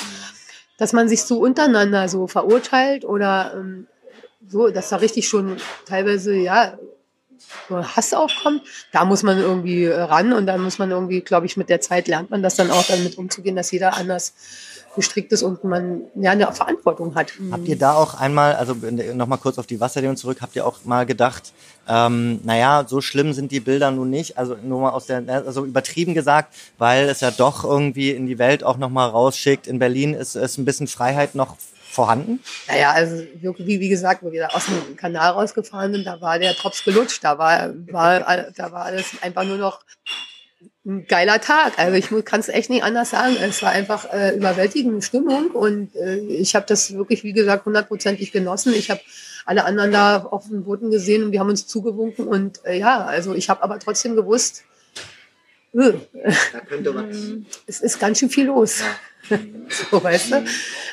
Dass man sich so untereinander so verurteilt oder ähm, so, dass da richtig schon teilweise, ja, so Hass aufkommt, da muss man irgendwie äh, ran und dann muss man irgendwie, glaube ich, mit der Zeit lernt man das dann auch damit umzugehen, dass jeder anders gestrickt ist und man ja eine Verantwortung hat. Habt ihr da auch einmal, also nochmal kurz auf die Wasserdämmung zurück, habt ihr auch mal gedacht, ähm, naja, so schlimm sind die Bilder nun nicht, also nur mal aus der, also übertrieben gesagt, weil es ja doch irgendwie in die Welt auch nochmal rausschickt. In Berlin ist, ist ein bisschen Freiheit noch vorhanden. Naja, also wirklich, wie, wie gesagt, wo wir da aus dem Kanal rausgefahren sind, da war der Drops gelutscht, da war, war, da war alles einfach nur noch ein geiler Tag. Also ich kann es echt nicht anders sagen. Es war einfach äh, überwältigende Stimmung und äh, ich habe das wirklich, wie gesagt, hundertprozentig genossen. Ich habe alle anderen da auf den Booten gesehen und wir haben uns zugewunken und äh, ja, also ich habe aber trotzdem gewusst, äh, es ist ganz schön viel los. so, weißt du?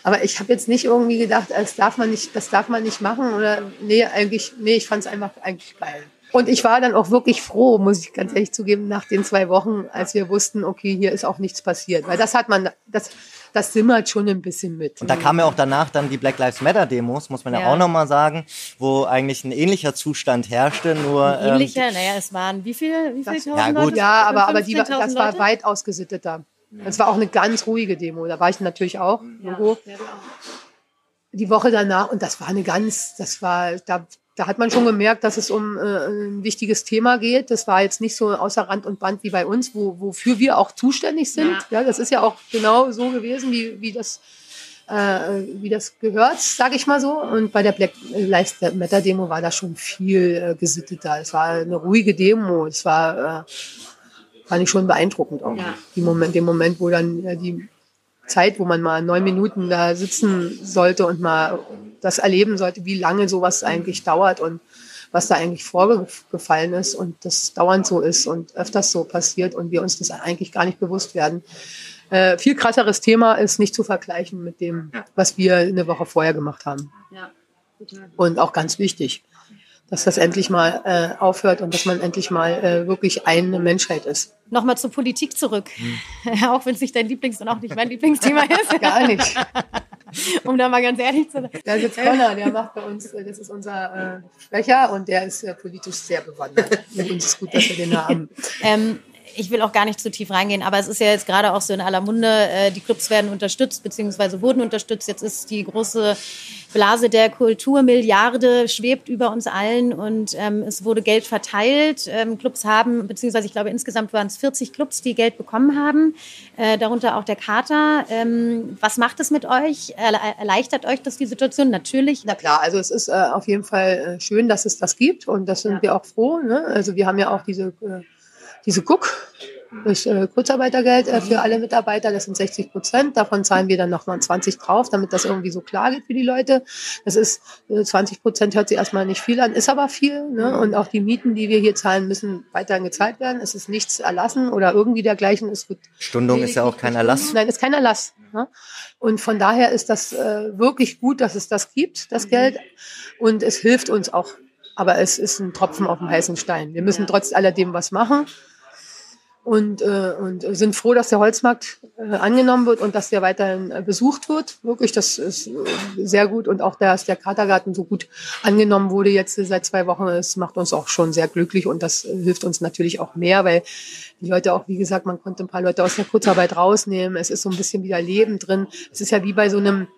Aber ich habe jetzt nicht irgendwie gedacht, das darf man nicht, das darf man nicht machen oder nee, eigentlich, nee, ich fand es einfach eigentlich geil. Und ich war dann auch wirklich froh, muss ich ganz ehrlich zugeben, nach den zwei Wochen, als wir wussten, okay, hier ist auch nichts passiert. Weil das hat man, das, das simmert schon ein bisschen mit. Und da kam ja auch danach dann die Black Lives Matter Demos, muss man ja, Ja. auch nochmal sagen, wo eigentlich ein ähnlicher Zustand herrschte, nur ähm, Ähnlicher, naja, es waren wie viel, wie viel Das- tausend Ja, gut. Leute? Ja, aber, aber die, war- 15.000 das war Leute? weit ausgesitteter. Das war auch eine ganz ruhige Demo. Da war ich natürlich auch. Logo. Die Woche danach, und das war eine ganz, das war, da, da hat man schon gemerkt, dass es um äh, ein wichtiges Thema geht. Das war jetzt nicht so außer Rand und Band wie bei uns, wo, wofür wir auch zuständig sind. Ja. das ist ja auch genau so gewesen, wie, wie das äh, wie das gehört, sage ich mal so. Und bei der Black Lives Matter Demo war da schon viel äh, gesitteter. Es war eine ruhige Demo. Es war, äh, fand ich schon beeindruckend auch. Ja. Die Moment, den Moment, wo dann äh, die Zeit, wo man mal neun Minuten da sitzen sollte und mal das erleben sollte, wie lange sowas eigentlich dauert und was da eigentlich vorgefallen ist und das dauernd so ist und öfters so passiert und wir uns das eigentlich gar nicht bewusst werden. Äh, viel krasseres Thema ist nicht zu vergleichen mit dem, was wir eine Woche vorher gemacht haben. Ja. Und auch ganz wichtig, dass das endlich mal äh, aufhört und dass man endlich mal äh, wirklich eine Menschheit ist. Nochmal zur Politik zurück. Hm. auch wenn es nicht dein Lieblings- und auch nicht mein Lieblingsthema ist. Gar nicht. um da mal ganz ehrlich zu sein. Da sitzt Connor, der macht bei uns, das ist unser äh, Sprecher und der ist äh, politisch sehr bewandert. Mit uns ist gut, dass wir den haben. Ähm, ich will auch gar nicht zu tief reingehen, aber es ist ja jetzt gerade auch so in aller Munde, äh, die Clubs werden unterstützt, beziehungsweise wurden unterstützt. Jetzt ist die große Blase der Kulturmilliarde schwebt über uns allen und ähm, es wurde Geld verteilt. Ähm, Clubs haben, beziehungsweise ich glaube insgesamt waren es 40 Clubs, die Geld bekommen haben, äh, darunter auch der Kater. Ähm, was macht es mit euch? Erle erleichtert euch das die Situation? Natürlich. Na klar, also es ist äh, auf jeden Fall äh, schön, dass es das gibt und das sind Ja. wir auch froh. Ne? Also wir haben ja auch diese, äh, diese Cook, das äh, Kurzarbeitergeld äh, für alle Mitarbeiter, das sind 60 Prozent. Davon zahlen wir dann nochmal 20 drauf, damit das irgendwie so klar geht für die Leute. Das ist äh, 20 Prozent hört sich erstmal nicht viel an, ist aber viel. Ne? Und auch die Mieten, die wir hier zahlen, müssen weiterhin gezahlt werden. Es ist nichts erlassen oder irgendwie dergleichen. Es wird Stundung ist ja auch kein Erlass. Nein, ist kein Erlass. Ne? Und von daher ist das äh, wirklich gut, dass es das gibt, das Geld. Und es hilft uns auch. Aber es ist ein Tropfen auf dem heißen Stein. Wir müssen Ja. trotz alledem was machen. Und, äh, und sind froh, dass der Holzmarkt äh, angenommen wird und dass der weiterhin äh, besucht wird. Wirklich, das ist äh, sehr gut. Und auch, dass der Katergarten so gut angenommen wurde jetzt äh, seit zwei Wochen, das macht uns auch schon sehr glücklich und das äh, hilft uns natürlich auch mehr, weil die Leute auch, wie gesagt, man konnte ein paar Leute aus der Kurzarbeit rausnehmen. Es ist so ein bisschen wieder Leben drin. Es ist ja wie bei so einem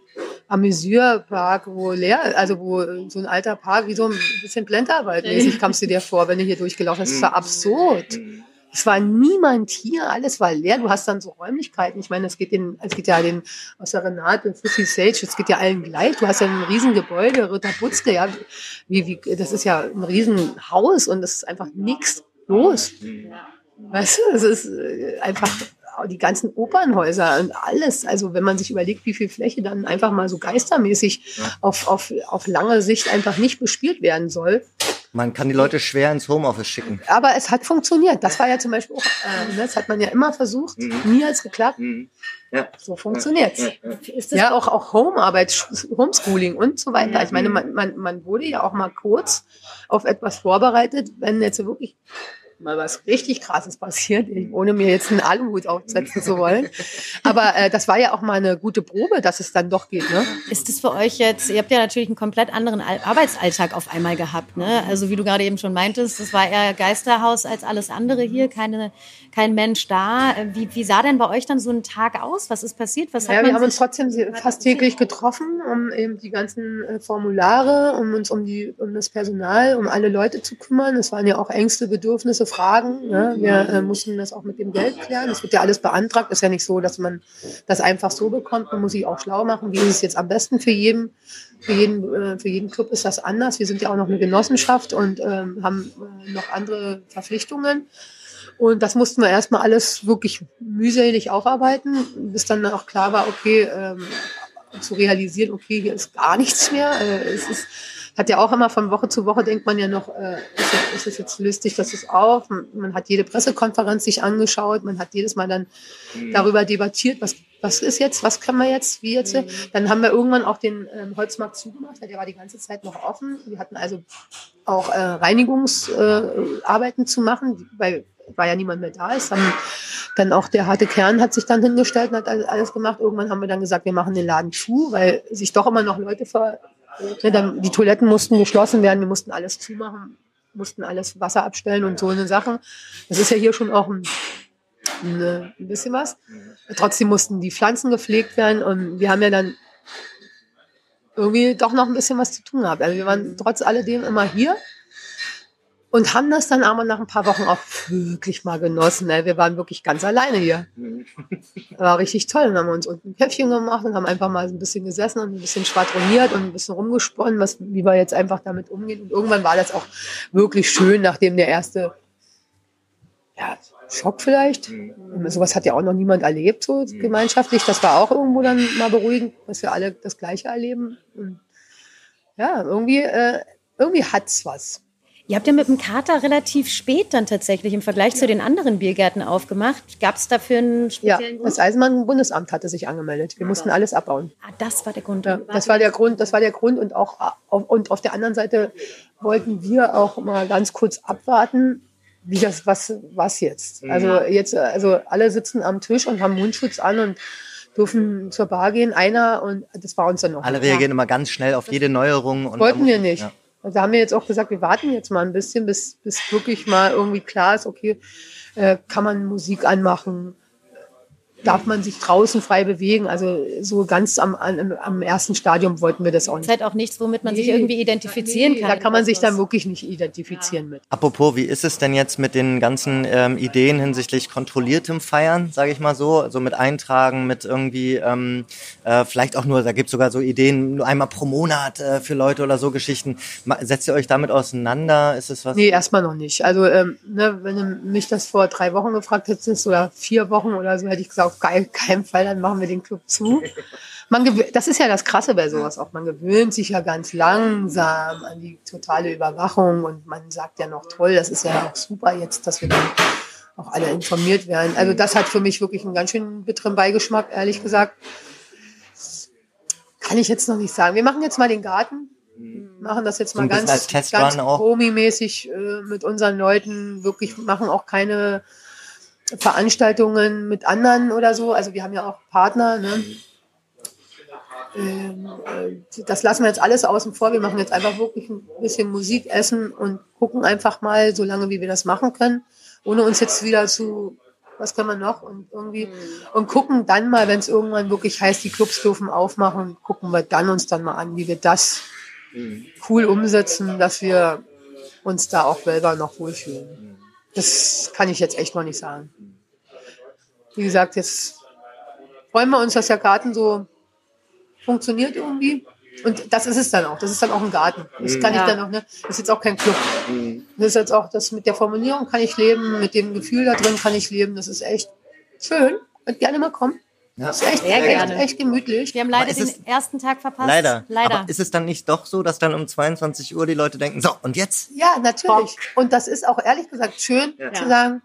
Amüsierpark, wo leer, also wo so ein alter Park, wie so ein bisschen Blenderwald-mäßig kamst du dir vor, wenn du hier durchgelaufen bist. Das war absurd. Es war niemand hier, alles war leer. Du hast dann so Räumlichkeiten. Ich meine, es geht, den, es geht ja den aus der Renate, Fussi Sage, es geht ja allen gleich. Du hast ja ein Riesengebäude, Ritter Butzke, ja, wie, wie, das ist ja ein Riesenhaus und es ist einfach nichts los. Weißt du, es ist äh, einfach die ganzen Opernhäuser und alles. Also wenn man sich überlegt, wie viel Fläche dann einfach mal so geistermäßig auf, auf, auf lange Sicht einfach nicht bespielt werden soll. Man kann die Leute schwer ins Homeoffice schicken. Aber es hat funktioniert. Das war ja zum Beispiel auch, äh, ne, das hat man ja immer versucht. Mhm. Nie hat es geklappt. Mhm. Ja. So funktioniert's. Ja, ja. Ist das Ja, auch, auch Homearbeit, Sch- Homeschooling und so weiter. Ich meine, man, man, man wurde ja auch mal kurz auf etwas vorbereitet, wenn jetzt wirklich mal was richtig Krasses passiert, ohne mir jetzt einen Aluhut aufsetzen zu wollen. Aber äh, das war ja auch mal eine gute Probe, dass es dann doch geht. Ne? Ist es für euch jetzt, ihr habt ja natürlich einen komplett anderen Al- Arbeitsalltag auf einmal gehabt, ne? Also wie du gerade eben schon meintest, das war eher Geisterhaus als alles andere hier, keine, kein Mensch da. Wie, wie sah denn bei euch dann so ein Tag aus? Was ist passiert? Was hat Ja, man wir haben uns trotzdem fast täglich getroffen, um eben die ganzen äh, Formulare, um uns um, die, um das Personal, um alle Leute zu kümmern. Es waren ja auch Ängste, Bedürfnisse, Fragen. Ne? Wir äh, mussten das auch mit dem Geld klären. Es wird ja alles beantragt. Ist ja nicht so, dass man das einfach so bekommt. Man muss sich auch schlau machen. Wie ist es jetzt am besten für jeden? Für jeden, äh, für jeden Club ist das anders. Wir sind ja auch noch eine Genossenschaft und ähm, haben äh, noch andere Verpflichtungen. Und das mussten wir erstmal alles wirklich mühselig aufarbeiten, bis dann auch klar war, okay, ähm, zu realisieren, okay, hier ist gar nichts mehr. Äh, es ist, hat ja auch immer von Woche zu Woche denkt man ja noch, äh, ist, es, ist es jetzt lustig, das ist auf. Man, hat jede Pressekonferenz sich angeschaut, man hat jedes Mal dann darüber debattiert, was, was ist jetzt, was können wir jetzt, wie jetzt. Dann haben wir irgendwann auch den ähm, Holzmarkt zugemacht, weil der war die ganze Zeit noch offen. Wir hatten also auch äh, Reinigungsarbeiten äh, zu machen, weil war ja niemand mehr da ist. Haben dann auch der harte Kern hat sich dann hingestellt und hat all- alles gemacht. Irgendwann haben wir dann gesagt, wir machen den Laden zu, weil sich doch immer noch Leute ver... Ne, dann, die Toiletten mussten geschlossen werden, wir mussten alles zumachen, mussten alles Wasser abstellen und so eine Sachen. Das ist ja hier schon auch ein, ein, ein bisschen was. Trotzdem mussten die Pflanzen gepflegt werden und wir haben ja dann irgendwie doch noch ein bisschen was zu tun gehabt. Also wir waren trotz alledem immer hier und haben das dann aber nach ein paar Wochen auch wirklich mal genossen. Ne? Wir waren wirklich ganz alleine hier. War richtig toll. Dann haben wir uns unten ein Käffchen gemacht und haben einfach mal so ein bisschen gesessen und ein bisschen schwadroniert und ein bisschen rumgesponnen, was, wie wir jetzt einfach damit umgehen. Und irgendwann war das auch wirklich schön, nachdem der erste ja, Schock vielleicht. Sowas hat ja auch noch niemand erlebt, so gemeinschaftlich. Das war auch irgendwo dann mal beruhigend, dass wir alle das Gleiche erleben. Und ja, irgendwie, äh, irgendwie hat's was. Ihr habt ja mit dem Kater relativ spät dann tatsächlich im Vergleich zu den anderen Biergärten aufgemacht. Gab es dafür einen Ja, speziellen das Grund? Eisenbahnbundesamt hatte sich angemeldet. Wir mussten alles abbauen. Ah, das war der Grund. Ja, das war der Grund, das war der Grund und auch auf, und auf der anderen Seite wollten wir auch mal ganz kurz abwarten, wie das was was jetzt. Also jetzt also alle sitzen am Tisch und haben Mundschutz an und dürfen zur Bar gehen, einer und das war uns dann noch. Alle reagieren immer ganz schnell auf jede Neuerung. Und Wollten wir nicht. Ja. Also haben wir jetzt auch gesagt, wir warten jetzt mal ein bisschen, bis, bis wirklich mal irgendwie klar ist, okay, äh, kann man Musik anmachen, darf man sich draußen frei bewegen. Also so ganz am, am, am ersten Stadium wollten wir das auch ist nicht. halt auch nichts, womit man sich Nee, irgendwie identifizieren nee, kann. Da kann man sich dann wirklich nicht identifizieren mit. Apropos, wie ist es denn jetzt mit den ganzen ähm, Ideen hinsichtlich kontrolliertem Feiern, sage ich mal so, also mit Eintragen, mit irgendwie ähm, äh, vielleicht auch nur, da gibt's sogar so Ideen, nur einmal pro Monat äh, für Leute oder so Geschichten. Setzt ihr euch damit auseinander? Ist es was? Nee, erstmal noch nicht. Also ähm, ne, wenn du mich das vor drei Wochen gefragt hättest oder vier Wochen oder so, hätte ich gesagt, auf keinen- keinen Fall, dann machen wir den Club zu. Man das ist ja das Krasse bei sowas auch. Man gewöhnt sich ja ganz langsam an die totale Überwachung und man sagt ja noch toll, das ist ja auch super jetzt, dass wir dann auch alle informiert werden. Also das hat für mich wirklich einen ganz schön bitteren Beigeschmack, ehrlich gesagt. Kann ich jetzt noch nicht sagen. Wir machen jetzt mal den Garten, machen das jetzt mal ganz, ganz promi-mäßig äh, mit unseren Leuten, wirklich machen auch keine Veranstaltungen mit anderen oder so. Also wir haben ja auch Partner. Ne? Ähm, äh, das lassen wir jetzt alles außen vor. Wir machen jetzt einfach wirklich ein bisschen Musik, Essen und gucken einfach mal, so lange wie wir das machen können, ohne uns jetzt wieder zu was können wir noch und irgendwie und gucken dann mal, wenn es irgendwann wirklich heißt, die Clubs dürfen aufmachen, gucken wir dann uns dann mal an, wie wir das cool umsetzen, dass wir uns da auch selber noch wohlfühlen. Das kann ich jetzt echt noch nicht sagen. Wie gesagt, jetzt freuen wir uns, dass der Garten so funktioniert irgendwie. Und das ist es dann auch. Das ist dann auch ein Garten. Das kann ich Ja. dann auch, ne? Das ist jetzt auch kein Club. Das ist jetzt auch, das mit der Formulierung kann ich leben, mit dem Gefühl da drin kann ich leben. Das ist echt schön. Und gerne mal kommen. Ja. Das ist echt, Sehr echt, gerne. echt gemütlich. Wir haben leider den es- ersten Tag verpasst. Leider. Leider. Aber ist es dann nicht doch so, dass dann um 22 Uhr die Leute denken, so, und jetzt? Ja, natürlich. Und das ist auch ehrlich gesagt schön Ja. zu sagen,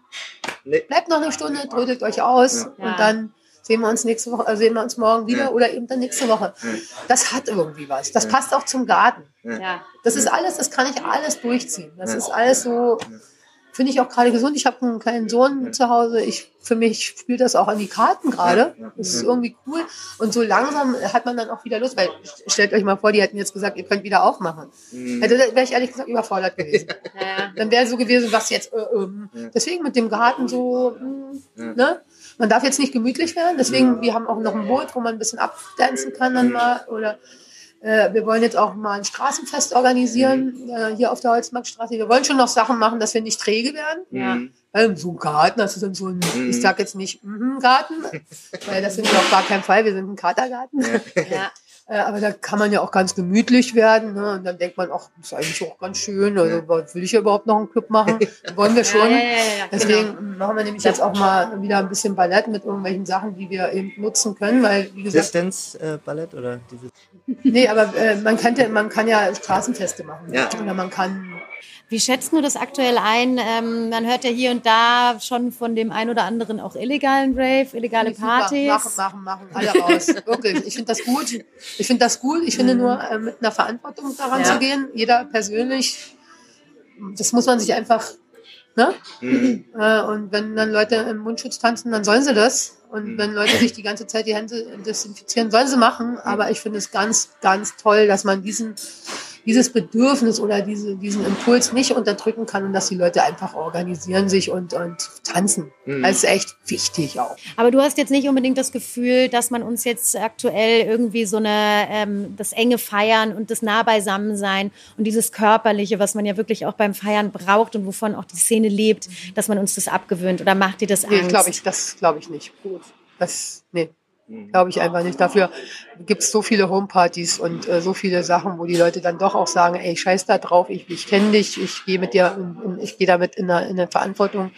Nee. bleibt noch eine Stunde, trödelt euch aus Ja. und dann sehen wir uns nächste Woche, äh, sehen wir uns morgen wieder Ja. oder eben dann nächste Woche. Das hat irgendwie was. Das passt auch zum Garten. ja. Das ist alles, das kann ich alles durchziehen. Das ist alles so, finde ich auch gerade gesund. Ich habe einen kleinen Sohn zu Hause. Ich, für mich spielt das auch an die Karten gerade. Das ist irgendwie cool. Und so langsam hat man dann auch wieder Lust, weil stellt euch mal vor, die hätten jetzt gesagt, ihr könnt wieder aufmachen. Hätte, wäre ich ehrlich gesagt überfordert gewesen. Ja. Dann wäre so gewesen, was jetzt. Äh, ähm. Deswegen mit dem Garten so, mh, ne? Man darf jetzt nicht gemütlich werden. Deswegen, wir haben auch noch ein Boot, wo man ein bisschen abdancen kann dann mal. Oder äh, wir wollen jetzt auch mal ein Straßenfest organisieren, äh, hier auf der Holzmarktstraße. Wir wollen schon noch Sachen machen, dass wir nicht träge werden. Ja. Ähm, so ein Garten, das ist dann so ein, ich sag jetzt nicht mhm, Garten, weil das sind wir auf gar keinen Fall, wir sind ein Katergarten. Ja. Äh, aber da kann man ja auch ganz gemütlich werden. Ne? Und dann denkt man, ach, das ist eigentlich auch ganz schön. Also will ich ja überhaupt noch einen Club machen? Wollen wir schon. Ja, ja, ja, ja, Deswegen genau. machen wir nämlich jetzt auch mal wieder ein bisschen Ballett mit irgendwelchen Sachen, die wir eben nutzen können, weil, wie gesagt, Distance-Ballett oder dieses? nee, aber äh, man, könnte, man kann ja Straßenfeste machen. Ja. Oder man kann Wie schätzt du das aktuell ein? Ähm, man hört ja hier und da schon von dem ein oder anderen auch illegalen Rave, illegale Super, Partys. Machen, machen, machen, alle raus. Wirklich. Ich finde das gut. Ich finde das gut. Ich finde nur, äh, mit einer Verantwortung daran Ja. zu gehen. Jeder persönlich, das muss man sich einfach, ne? Äh, und wenn dann Leute im Mundschutz tanzen, dann sollen sie das. Und wenn Leute sich die ganze Zeit die Hände desinfizieren, sollen sie machen. Aber ich finde es ganz, ganz toll, dass man diesen, dieses Bedürfnis oder diese, diesen Impuls nicht unterdrücken kann und dass die Leute einfach organisieren sich und, und tanzen. Das ist echt wichtig auch. Aber du hast jetzt nicht unbedingt das Gefühl, dass man uns jetzt aktuell irgendwie so eine ähm, das enge Feiern und das nah beisammen sein und dieses körperliche, was man ja wirklich auch beim Feiern braucht und wovon auch die Szene lebt, dass man uns das abgewöhnt oder macht dir das Nee, Angst? glaube ich, das glaube ich nicht. Das, nee, glaube ich einfach nicht. Dafür gibt es so viele Homepartys und äh, so viele Sachen, wo die Leute dann doch auch sagen, ey, scheiß da drauf, ich, ich kenne dich, ich gehe mit dir, in, in, ich gehe damit in eine, in eine Verantwortung.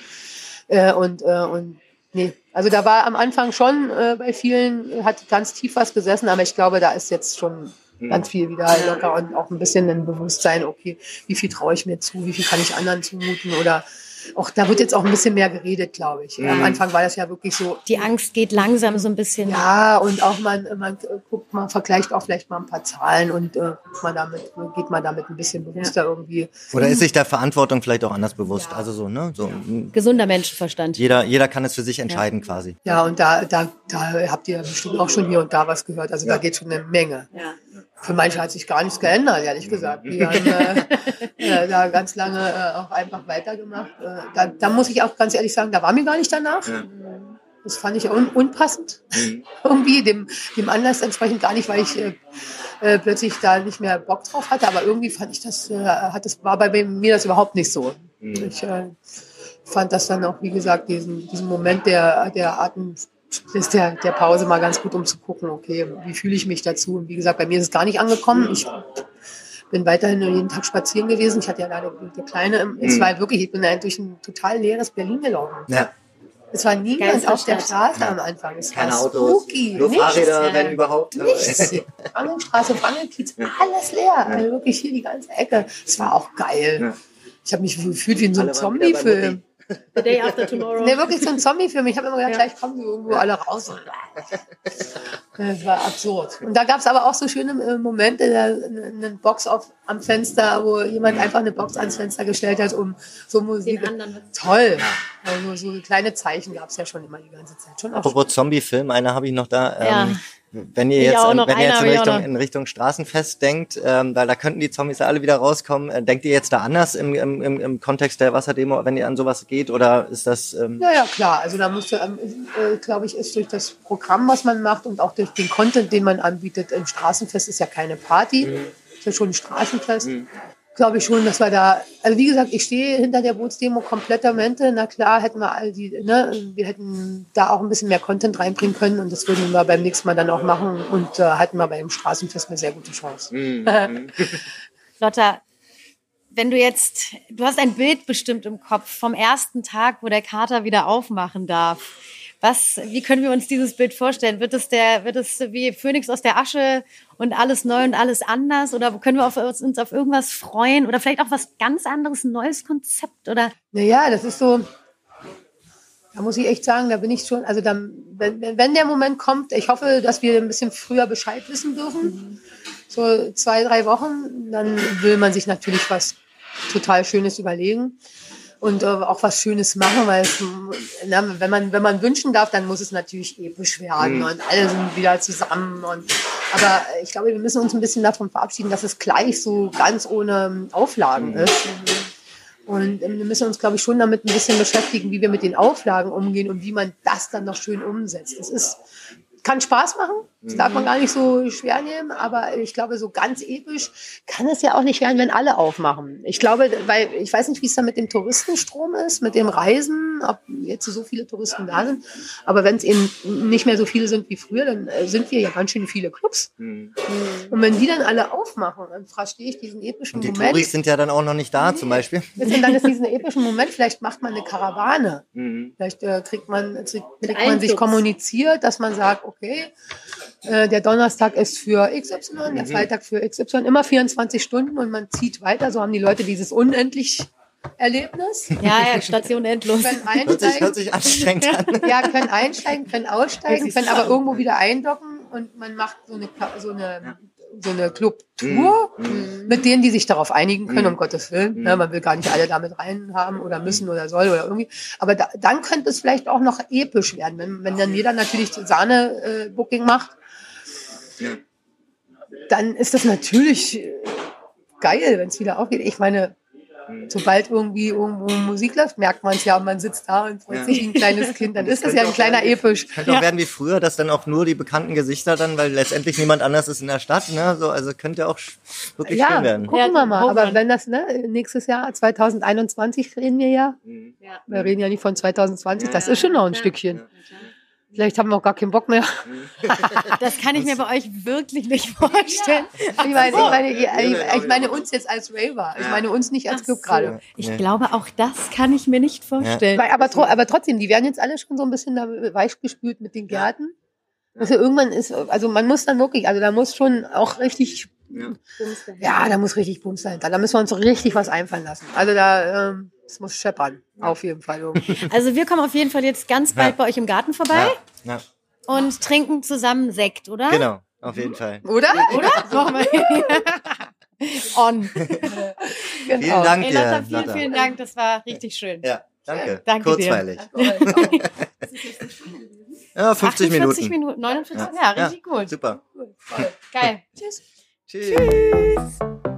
Äh, und, äh, und nee, also da war am Anfang schon äh, bei vielen, hat ganz tief was gesessen, aber ich glaube, da ist jetzt schon ganz viel wieder locker und auch ein bisschen ein Bewusstsein, okay, wie viel traue ich mir zu, wie viel kann ich anderen zumuten oder auch da wird jetzt auch ein bisschen mehr geredet, glaube ich. Am Anfang war das ja wirklich so, Die Angst geht langsam so ein bisschen. ja, und auch man, man guckt, man vergleicht auch vielleicht mal ein paar Zahlen und äh, man damit, geht man damit ein bisschen bewusster irgendwie. Oder ist sich der Verantwortung vielleicht auch anders bewusst? Also so, ne? So, m, Gesunder Menschenverstand. jeder, jeder kann es für sich entscheiden quasi. Ja, und da, da, da habt ihr bestimmt auch schon hier und da was gehört. Also da geht schon eine Menge. Ja. Für manche hat sich gar nichts geändert, ehrlich gesagt. Die haben äh, äh, da ganz lange äh, auch einfach weitergemacht. Äh, da, da muss ich auch ganz ehrlich sagen, da war mir gar nicht danach. Das fand ich un unpassend. irgendwie dem, dem Anlass entsprechend gar nicht, weil ich äh, äh, plötzlich da nicht mehr Bock drauf hatte. Aber irgendwie fand ich das, hat das war bei mir das überhaupt nicht so. Ich äh, fand das dann auch, wie gesagt, diesen, diesen Moment der, der Atem, ist der, der Pause mal ganz gut, um zu gucken, okay, wie fühle ich mich dazu? Und wie gesagt, bei mir ist es gar nicht angekommen. Ich bin weiterhin nur jeden Tag spazieren gewesen. Ich hatte ja leider die Kleine. im- Es war wirklich, ich bin da durch ein total leeres Berlin gelaufen. Ja. Es war niemand auf der. Straße am Anfang. Es Keine war Autos, spooky. nur Nichts. Fahrräder, wenn überhaupt. Nichts. Angelstraße, Frangelkiez, alles leer. Also wirklich hier die ganze Ecke. Es war auch geil. Ja. Ich habe mich gefühlt wie in so einem Zombie-Film. The day after tomorrow. Nee, wirklich so ein Zombie-Film. Ich habe immer gedacht, Ja. gleich kommen sie irgendwo alle raus. Das war absurd. Und da gab es aber auch so schöne äh, Momente, da eine Box auf, am Fenster, wo jemand einfach eine Box ans Fenster gestellt hat, um so Musik. Den anderen was- Toll. Also so kleine Zeichen gab es ja schon immer die ganze Zeit. Schon auch Apropos Zombie-Film, einer habe ich noch da. Ähm, Ja. Wenn ihr jetzt, noch, wenn ihr jetzt in Richtung, in Richtung Straßenfest denkt, ähm, weil da könnten die Zombies ja alle wieder rauskommen, äh, denkt ihr jetzt da anders im, im, im, im Kontext der Wasserdemo, wenn ihr an sowas geht, oder ist das, ähm, Ja, ja, klar. Also da musste, ähm, äh, glaube ich, ist durch das Programm, was man macht und auch durch den Content, den man anbietet, im Straßenfest ist ja keine Party, ist ja schon ein Straßenfest. Glaube ich schon, dass wir da, also wie gesagt, ich stehe hinter der Bootsdemo komplettamente. Na klar, hätten wir all die, ne, wir hätten da auch ein bisschen mehr Content reinbringen können und das würden wir beim nächsten Mal dann auch machen und äh, hatten wir beim Straßenfest eine sehr gute Chance. Lotta, wenn du jetzt, du hast ein Bild bestimmt im Kopf vom ersten Tag, wo der Kater wieder aufmachen darf. Was, wie können wir uns dieses Bild vorstellen? Wird es der, wird es wie Phönix aus der Asche und alles neu und alles anders? Oder können wir auf, uns auf irgendwas freuen? Oder vielleicht auch was ganz anderes, ein neues Konzept? Oder Naja, das ist so, da muss ich echt sagen, da bin ich schon, also dann, wenn, wenn der Moment kommt, ich hoffe, dass wir ein bisschen früher Bescheid wissen dürfen, so zwei, drei Wochen, dann will man sich natürlich was total Schönes überlegen und äh, auch was Schönes machen, weil es, na, wenn man wenn man wünschen darf, dann muss es natürlich episch werden und alle sind wieder zusammen und aber ich glaube, wir müssen uns ein bisschen davon verabschieden, dass es gleich so ganz ohne Auflagen ist. Und ähm, wir müssen uns, glaube ich, schon damit ein bisschen beschäftigen, wie wir mit den Auflagen umgehen und wie man das dann noch schön umsetzt. Das ist, kann Spaß machen, das darf man gar nicht so schwer nehmen, aber ich glaube, so ganz episch kann es ja auch nicht werden, wenn alle aufmachen. Ich glaube, weil ich weiß nicht, wie es da mit dem Touristenstrom ist, mit dem Reisen, ob jetzt so viele Touristen da sind, aber wenn es eben nicht mehr so viele sind wie früher, dann äh, sind wir ja ganz schön viele Clubs. Und wenn die dann alle aufmachen, dann verstehe ich diesen epischen und die Moment. Touris sind ja dann auch noch nicht da, zum Beispiel. Und dann ist diesen epischen Moment, vielleicht macht man eine Karawane. Mhm. Vielleicht äh, kriegt man, kriegt man sich kommuniziert, dass man sagt, okay, äh, der Donnerstag ist für XY, Mhm. der Freitag für XY, immer 24 Stunden und man zieht weiter. So haben die Leute dieses unendlich Erlebnis. ja, ja, Station endlos. Können Hört sich, hört einsteigen, sich anstrengend an. ja, können einsteigen, können aussteigen, können aber irgendwo wieder eindocken und man macht so eine, so eine, so eine Clubtour mit denen, die sich darauf einigen können, um Gottes Willen. Ne, man will gar nicht alle damit rein haben oder müssen oder soll oder irgendwie. Aber da, dann könnte es vielleicht auch noch episch werden, wenn, wenn dann jeder natürlich Sahne-Booking macht. Dann ist das natürlich äh, geil, wenn es wieder aufgeht. Ich meine, sobald irgendwie irgendwo Musik läuft, merkt man es ja, und man sitzt da und freut sich wie ein kleines Kind. Dann ist das ja ein kleiner episch. Könnte auch werden wie früher, dass dann auch nur die bekannten Gesichter dann, weil letztendlich niemand anders ist in der Stadt, ne? So, also könnte auch wirklich Ja, schön werden. gucken Ja, wir mal. Aber wenn das, ne, nächstes Jahr, 2021 reden wir ja. Wir reden ja nicht von 2020, das ist schon noch ein Stückchen. Vielleicht haben wir auch gar keinen Bock mehr. Das kann ich mir bei euch wirklich nicht vorstellen. Ich meine, ich meine, ich, ich meine uns jetzt als Raver. Ich meine uns nicht als Club so. gerade. Ich Nee. glaube, auch das kann ich mir nicht vorstellen. Weil, aber, aber trotzdem, die werden jetzt alle schon so ein bisschen da weich gespült mit den Gärten. Also irgendwann ist, also man muss dann wirklich, also da muss schon auch richtig, ja, da muss richtig Bums dahinter. Da müssen wir uns richtig was einfallen lassen. Also da, ähm, es muss scheppern. Auf jeden Fall. irgendwie. Also wir kommen auf jeden Fall jetzt ganz bald Ja. bei euch im Garten vorbei Ja, ja. und trinken zusammen Sekt, oder? Genau, auf jeden Fall. Oder? Oder? Machen wir. On. Genau. Vielen Dank Ey, dir, Lotta, vielen, Lotta. vielen Dank. Das war richtig schön. Ja, danke. Danke dir. Kurzweilig. Ja, 50 48 Minuten. Minuten, 49, ja, richtig gut. Super. Geil. Tschüss. Tschüss.